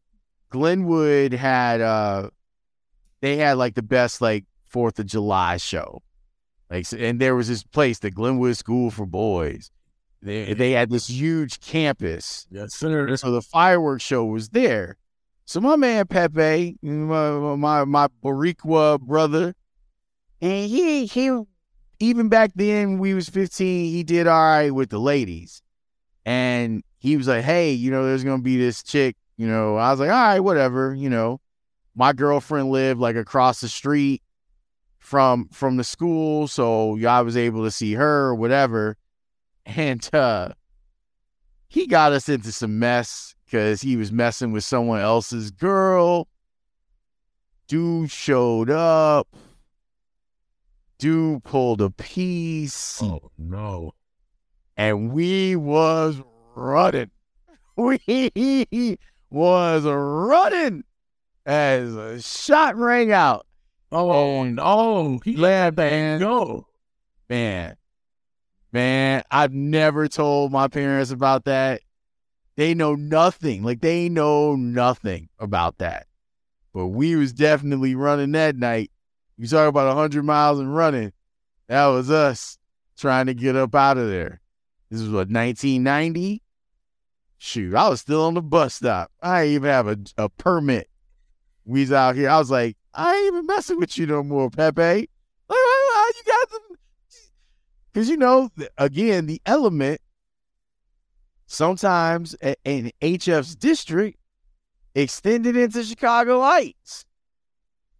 Glenwood had uh they had like the best like Fourth of July show. Like and there was this place, the Glenwood School for Boys. They they had this huge campus. Yes, sir. So the fireworks show was there. So my man Pepe, my my, my Boricua brother, and he he even back then we was 15, he did all right with the ladies. And he was like, Hey, you know, there's gonna be this chick, you know. I was like, All right, whatever, you know. My girlfriend lived like across the street from from the school, so I was able to see her or whatever. And uh he got us into some mess because he was messing with someone else's girl. Dude showed up. Dude pulled a piece, Oh no. and we was running. We was running as a shot rang out. Oh no. He man, that go. man, man. I've never told my parents about that. They know nothing. Like they know nothing about that. But we was definitely running that night. You talk about hundred miles and running. That was us trying to get up out of there. This was what 1990. Shoot, I was still on the bus stop. I didn't even have a, a permit. We was out here. I was like, I ain't even messing with you no more, Pepe. Like, you got them? Because you know, again, the element sometimes in HF's district extended into Chicago Heights,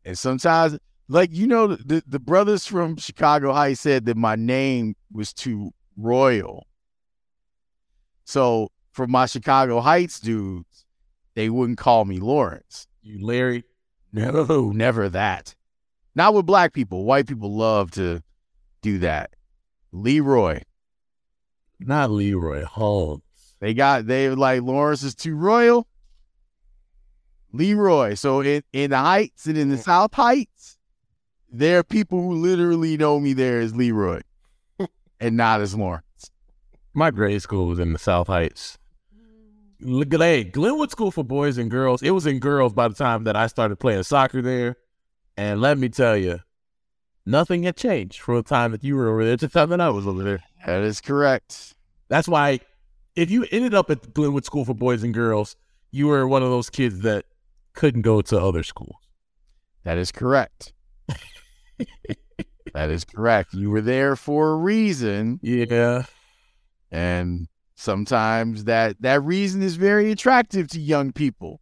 and sometimes, like you know, the the brothers from Chicago Heights said that my name was too royal. So for my Chicago Heights dudes, they wouldn't call me Laurence. You Larry. No, never that. Not with black people. White people love to do that. Leroy. Not Leroy Holmes. They got they like Laurence is too royal. Leroy. So in, in the Heights and in the mm. South Heights, there are people who literally know me there as Leroy and not as Laurence. My grade school was in the South Heights. Look hey, Glenwood School for Boys and Girls. It was in girls by the time that I started playing soccer there. And let me tell you, nothing had changed from the time that you were over there to the time that I was over there. That is correct. That's why if you ended up at Glenwood School for Boys and Girls, you were one of those kids that couldn't go to other schools. That is correct. that is correct. You were there for a reason. Yeah. And sometimes that that reason is very attractive to young people.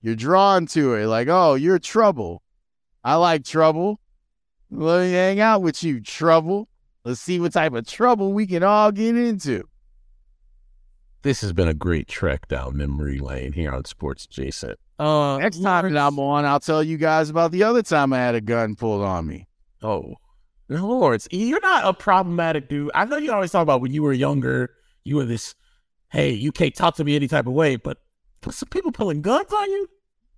You're drawn to it, like, oh, you're trouble. I like trouble. Let me hang out with you, trouble. Let's see what type of trouble we can all get into. This has been a great trek down memory lane here on Sports Adjacent. Uh, Next time that I'm on, I'll tell you guys about the other time I had a gun pulled on me. Oh, now, Laurence, you're not a problematic dude. I know you always talk about when you were younger, you were this, hey, you can't talk to me any type of way, but but some people pulling guns on you?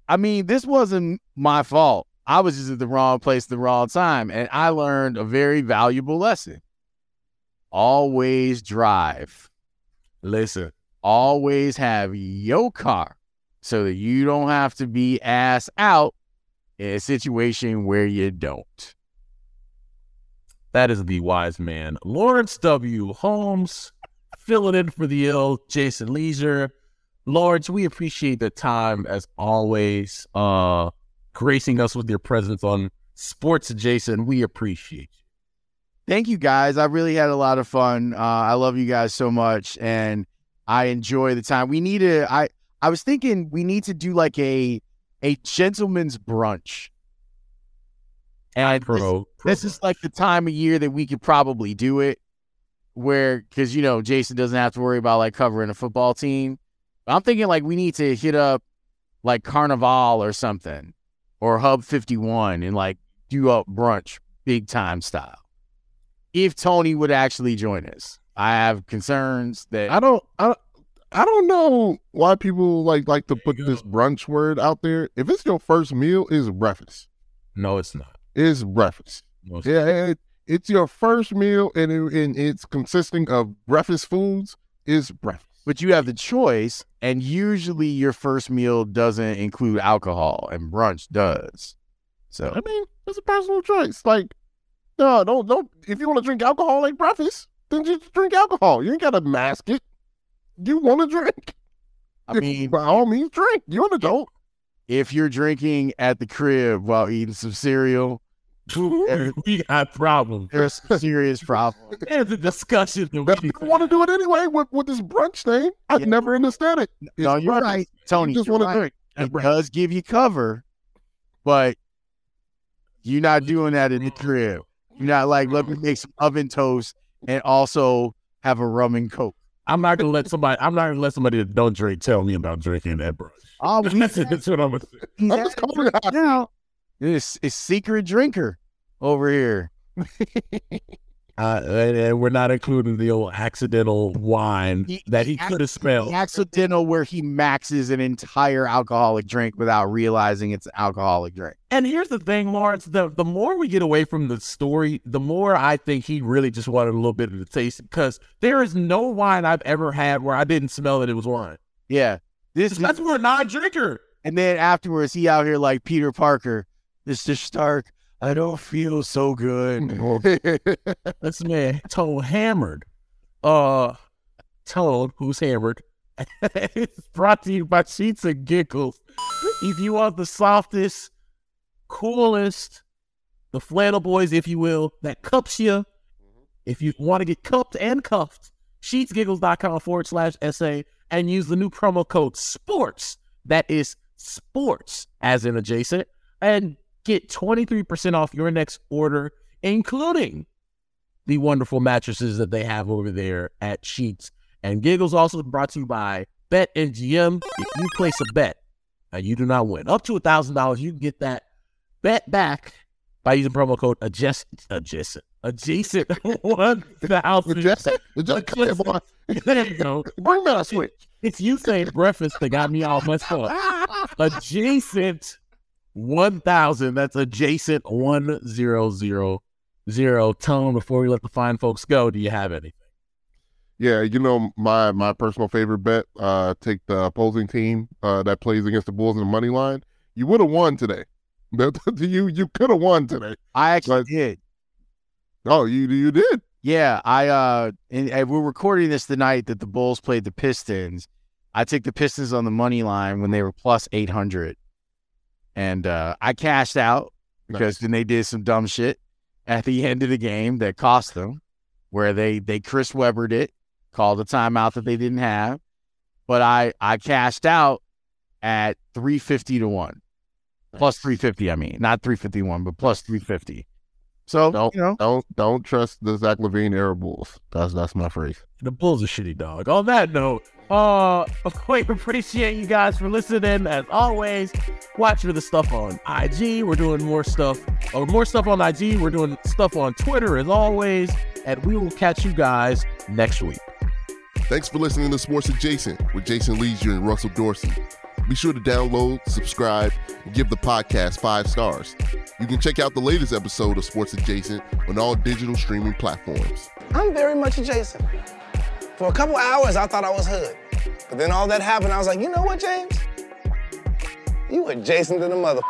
I mean, this wasn't my fault. I was just at the wrong place at the wrong time. And I learned a very valuable lesson. Always drive. Listen, Always have your car so that you don't have to be ass out in a situation where you don't. that is the wise man, Laurence W. Holmes, filling in for the ill Jason Lieser. Laurence, we appreciate the time as always, uh, gracing us with your presence on Sports Jason. We appreciate you. Thank you guys. I really had a lot of fun. Uh, I love you guys so much and I enjoy the time. We need to I I was thinking we need to do like a a gentleman's brunch. And this- Pro, this is like the time of year that we could probably do it where because you know jason doesn't have to worry about like covering a football team. I'm thinking like we need to hit up like carnival or something or hub 51 and like do up brunch big time style. If tony would actually join us i have concerns that I don't I I don't know why people like like to put this brunch word out there. If it's your first meal, it's breakfast. no, it's not. It's breakfast. No, it's Yeah, it, it's your first meal, and, it, and it's consisting of breakfast foods. Is breakfast. but you have the choice and usually your first meal doesn't include alcohol and brunch does so I mean, it's a personal choice. Like, no, don't don't. If you want to drink alcohol like breakfast, then just drink alcohol. You ain't gotta mask it. You want to drink? i mean by all means, drink. You're an adult. if you're drinking at the crib while eating some cereal, we got problems. there's some serious problems. There's a discussion that we want to do it anyway with, with this brunch thing. I Yeah. never understand it. It's no, you're breakfast. right, Tony. You just want to drink. It does give you cover, but you're not doing that in the crib. You're not like, let me make some oven toast and also have a rum and coke. I'm not gonna let somebody. I'm not gonna let somebody that don't drink tell me about drinking that, brunch. Oh, That's, that's what I'm gonna say. he's I'm just at- calling it out. now. This is secret drinker over here. Uh, and, and we're not including the old accidental wine He- that he he could have smelled. Accidental where he maxes an entire alcoholic drink without realizing it's an alcoholic drink. And here's the thing, Laurence. The the more we get away from the story, the more I think he really just wanted a little bit of the taste. Because there is no wine I've ever had where I didn't smell that it was wine. Yeah. This That's for a non-drinker. and then afterwards he out here like Peter Parker. Mr. Stark, I don't feel so good. This man Toad hammered. Uh Toad, who's hammered. it's brought to you by Sheets and Giggles. If you want the softest, coolest, the flannel boys, if you will, that cups you. If you want to get cupped and cuffed, sheetsgiggles.com forward slash SA and use the new promo code SPORTS. That is sports as in adjacent and get 23% off your next order, including the wonderful mattresses that they have over there at Sheets. And Giggles also brought to you by Bet MGM. If you place a bet and you do not win, up to a thousand dollars, you can get that bet back by using promo code adjacent adjacent adjacent one thousand. Just, just, come here, boy. There you go. Bring me a switch. It's you saying breakfast that got me all messed up. Adjacent one thousand. That's adjacent one zero zero zero. Tone before we let the fine folks go. Do you have anything? Yeah, you know my my personal favorite bet. Uh, take the opposing team uh, that plays against the Bulls in the money line. You would have won today. you you could have won today. I actually But- did. Oh, you you did. Yeah, I uh and, and we're recording this the night that the Bulls played the Pistons. I took the Pistons on the money line when they were plus 800. And uh I cashed out because then they did some dumb shit at the end of the game that cost them where they they Chris Webbered it, called a timeout that they didn't have. But I I cashed out at 350 to 1. Plus 350, I mean, not 351, but plus 350. So, Don't you know, don't don't trust the Zach LaVine era Bulls. That's that's my phrase. The Bulls are shitty dog. On that note, uh, we appreciate you guys for listening. As always, watch for the stuff on IG. We're doing more stuff, or more stuff on IG. We're doing stuff on Twitter as always, and we will catch you guys next week. Thanks for listening to Sports Adjacent with Jason Lieser and Russell Dorsey. Be sure to download, subscribe, and give the podcast five stars. You can check out the latest episode of Sports Adjacent on all digital streaming platforms. I'm very much adjacent. For a couple hours, I thought I was hood. But then all that happened, I was like, you know what, James? You adjacent to the mother.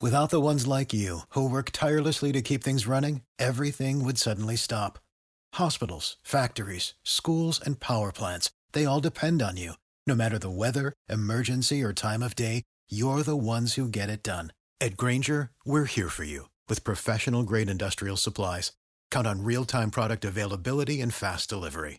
Without the ones like you, who work tirelessly to keep things running, everything would suddenly stop. Hospitals, factories, schools, and power plants, they all depend on you. No matter the weather, emergency, or time of day, you're the ones who get it done. At Grainger, we're here for you with professional grade industrial supplies. Count on real time product availability and fast delivery.